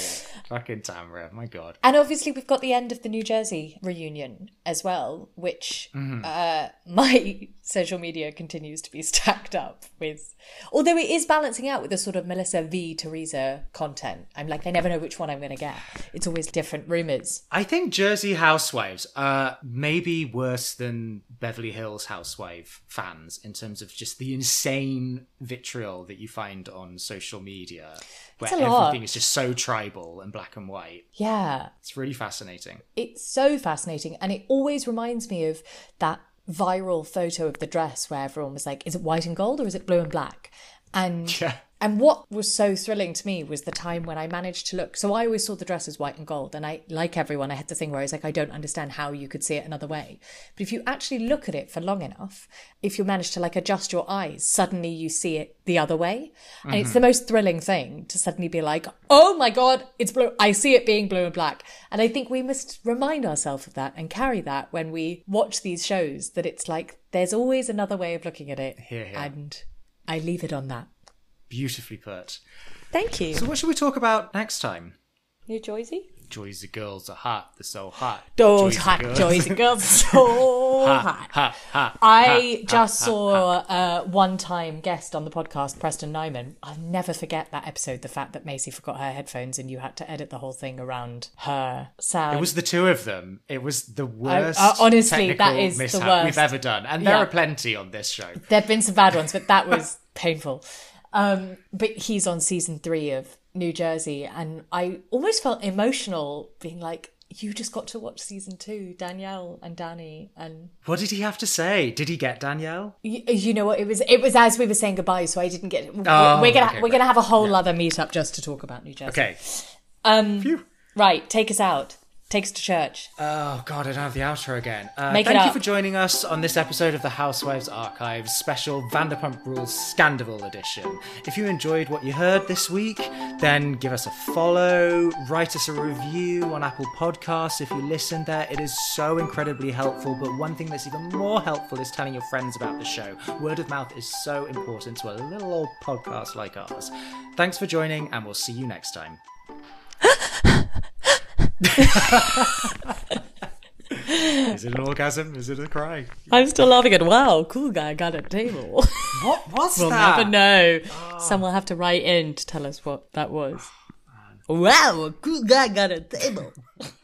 fucking Tamra. My God. And obviously, we've got the end of the New Jersey reunion as well, which Mm-hmm. uh, my social media continues to be stacked up with. Although it is balancing out with the sort of Melissa v. Teresa content. I'm like, I never know which one I'm going to get. It's always different rumors. I think Jersey Housewives are maybe worse than Beverly Hills Housewife fans in terms of just the insane vitriol that you find on social media, where everything is just so tribal and black and white. Yeah, It's really fascinating. it's so fascinating. And it always reminds me of that viral photo of the dress where everyone was like, is it white and gold or is it blue and black? And Yeah. And what was so thrilling to me was the time when I managed to look. So I always saw the dress as white and gold. And I, like everyone, I had the thing where I was like, I don't understand how you could see it another way. But if you actually look at it for long enough, if you manage to like adjust your eyes, suddenly you see it the other way. And it's the mm-hmm. most thrilling thing to suddenly be like, oh my God, it's blue. I see it being blue and black. And I think we must remind ourselves of that and carry that when we watch these shows, that it's like, there's always another way of looking at it. Hear, hear. And I leave it on that. Beautifully put. Thank you. So, what should we talk about next time? New Jersey? The girls are hot. They're so hot. Those hot girls- Jersey girls, so hot. Hot, hot. I just saw a one-time guest on the podcast, Preston Nyman. I'll never forget that episode. The fact that Macy forgot her headphones and you had to edit the whole thing around her sound. It was the two of them. It was the worst. uh, honestly, that is the worst. we've ever done, and there Yeah. are plenty on this show. There've been some bad ones, but that was painful. Um, but he's on season three of New Jersey, and I almost felt emotional being like, you just got to watch season two, Danielle and Danny, and What did he have to say? Did he get Danielle? you, you know what? It was it was as we were saying goodbye, so I didn't get. Oh, we're gonna okay, we're gonna have a whole other meetup just to talk about New Jersey. Okay. Um. Right. Take us out. Take us to church. Oh god, I don't have the outro again. Uh, Make it thank you for joining us on this episode of the Housewives Archives special Vanderpump Rules Scandoval edition. If you enjoyed what you heard this week, then give us a follow, write us a review on Apple Podcasts if you listen there. It is so incredibly helpful. But one thing that's even more helpful is telling your friends about the show. Word of mouth is so important to a little old podcast like ours. Thanks for joining, and we'll see you next time. Is it an orgasm? Is it a cry? I'm still laughing at wow, cool guy got a table. What was we'll that? never know. Ah. Someone will have to write in to tell us what that was. Ah, wow, a cool guy got a table.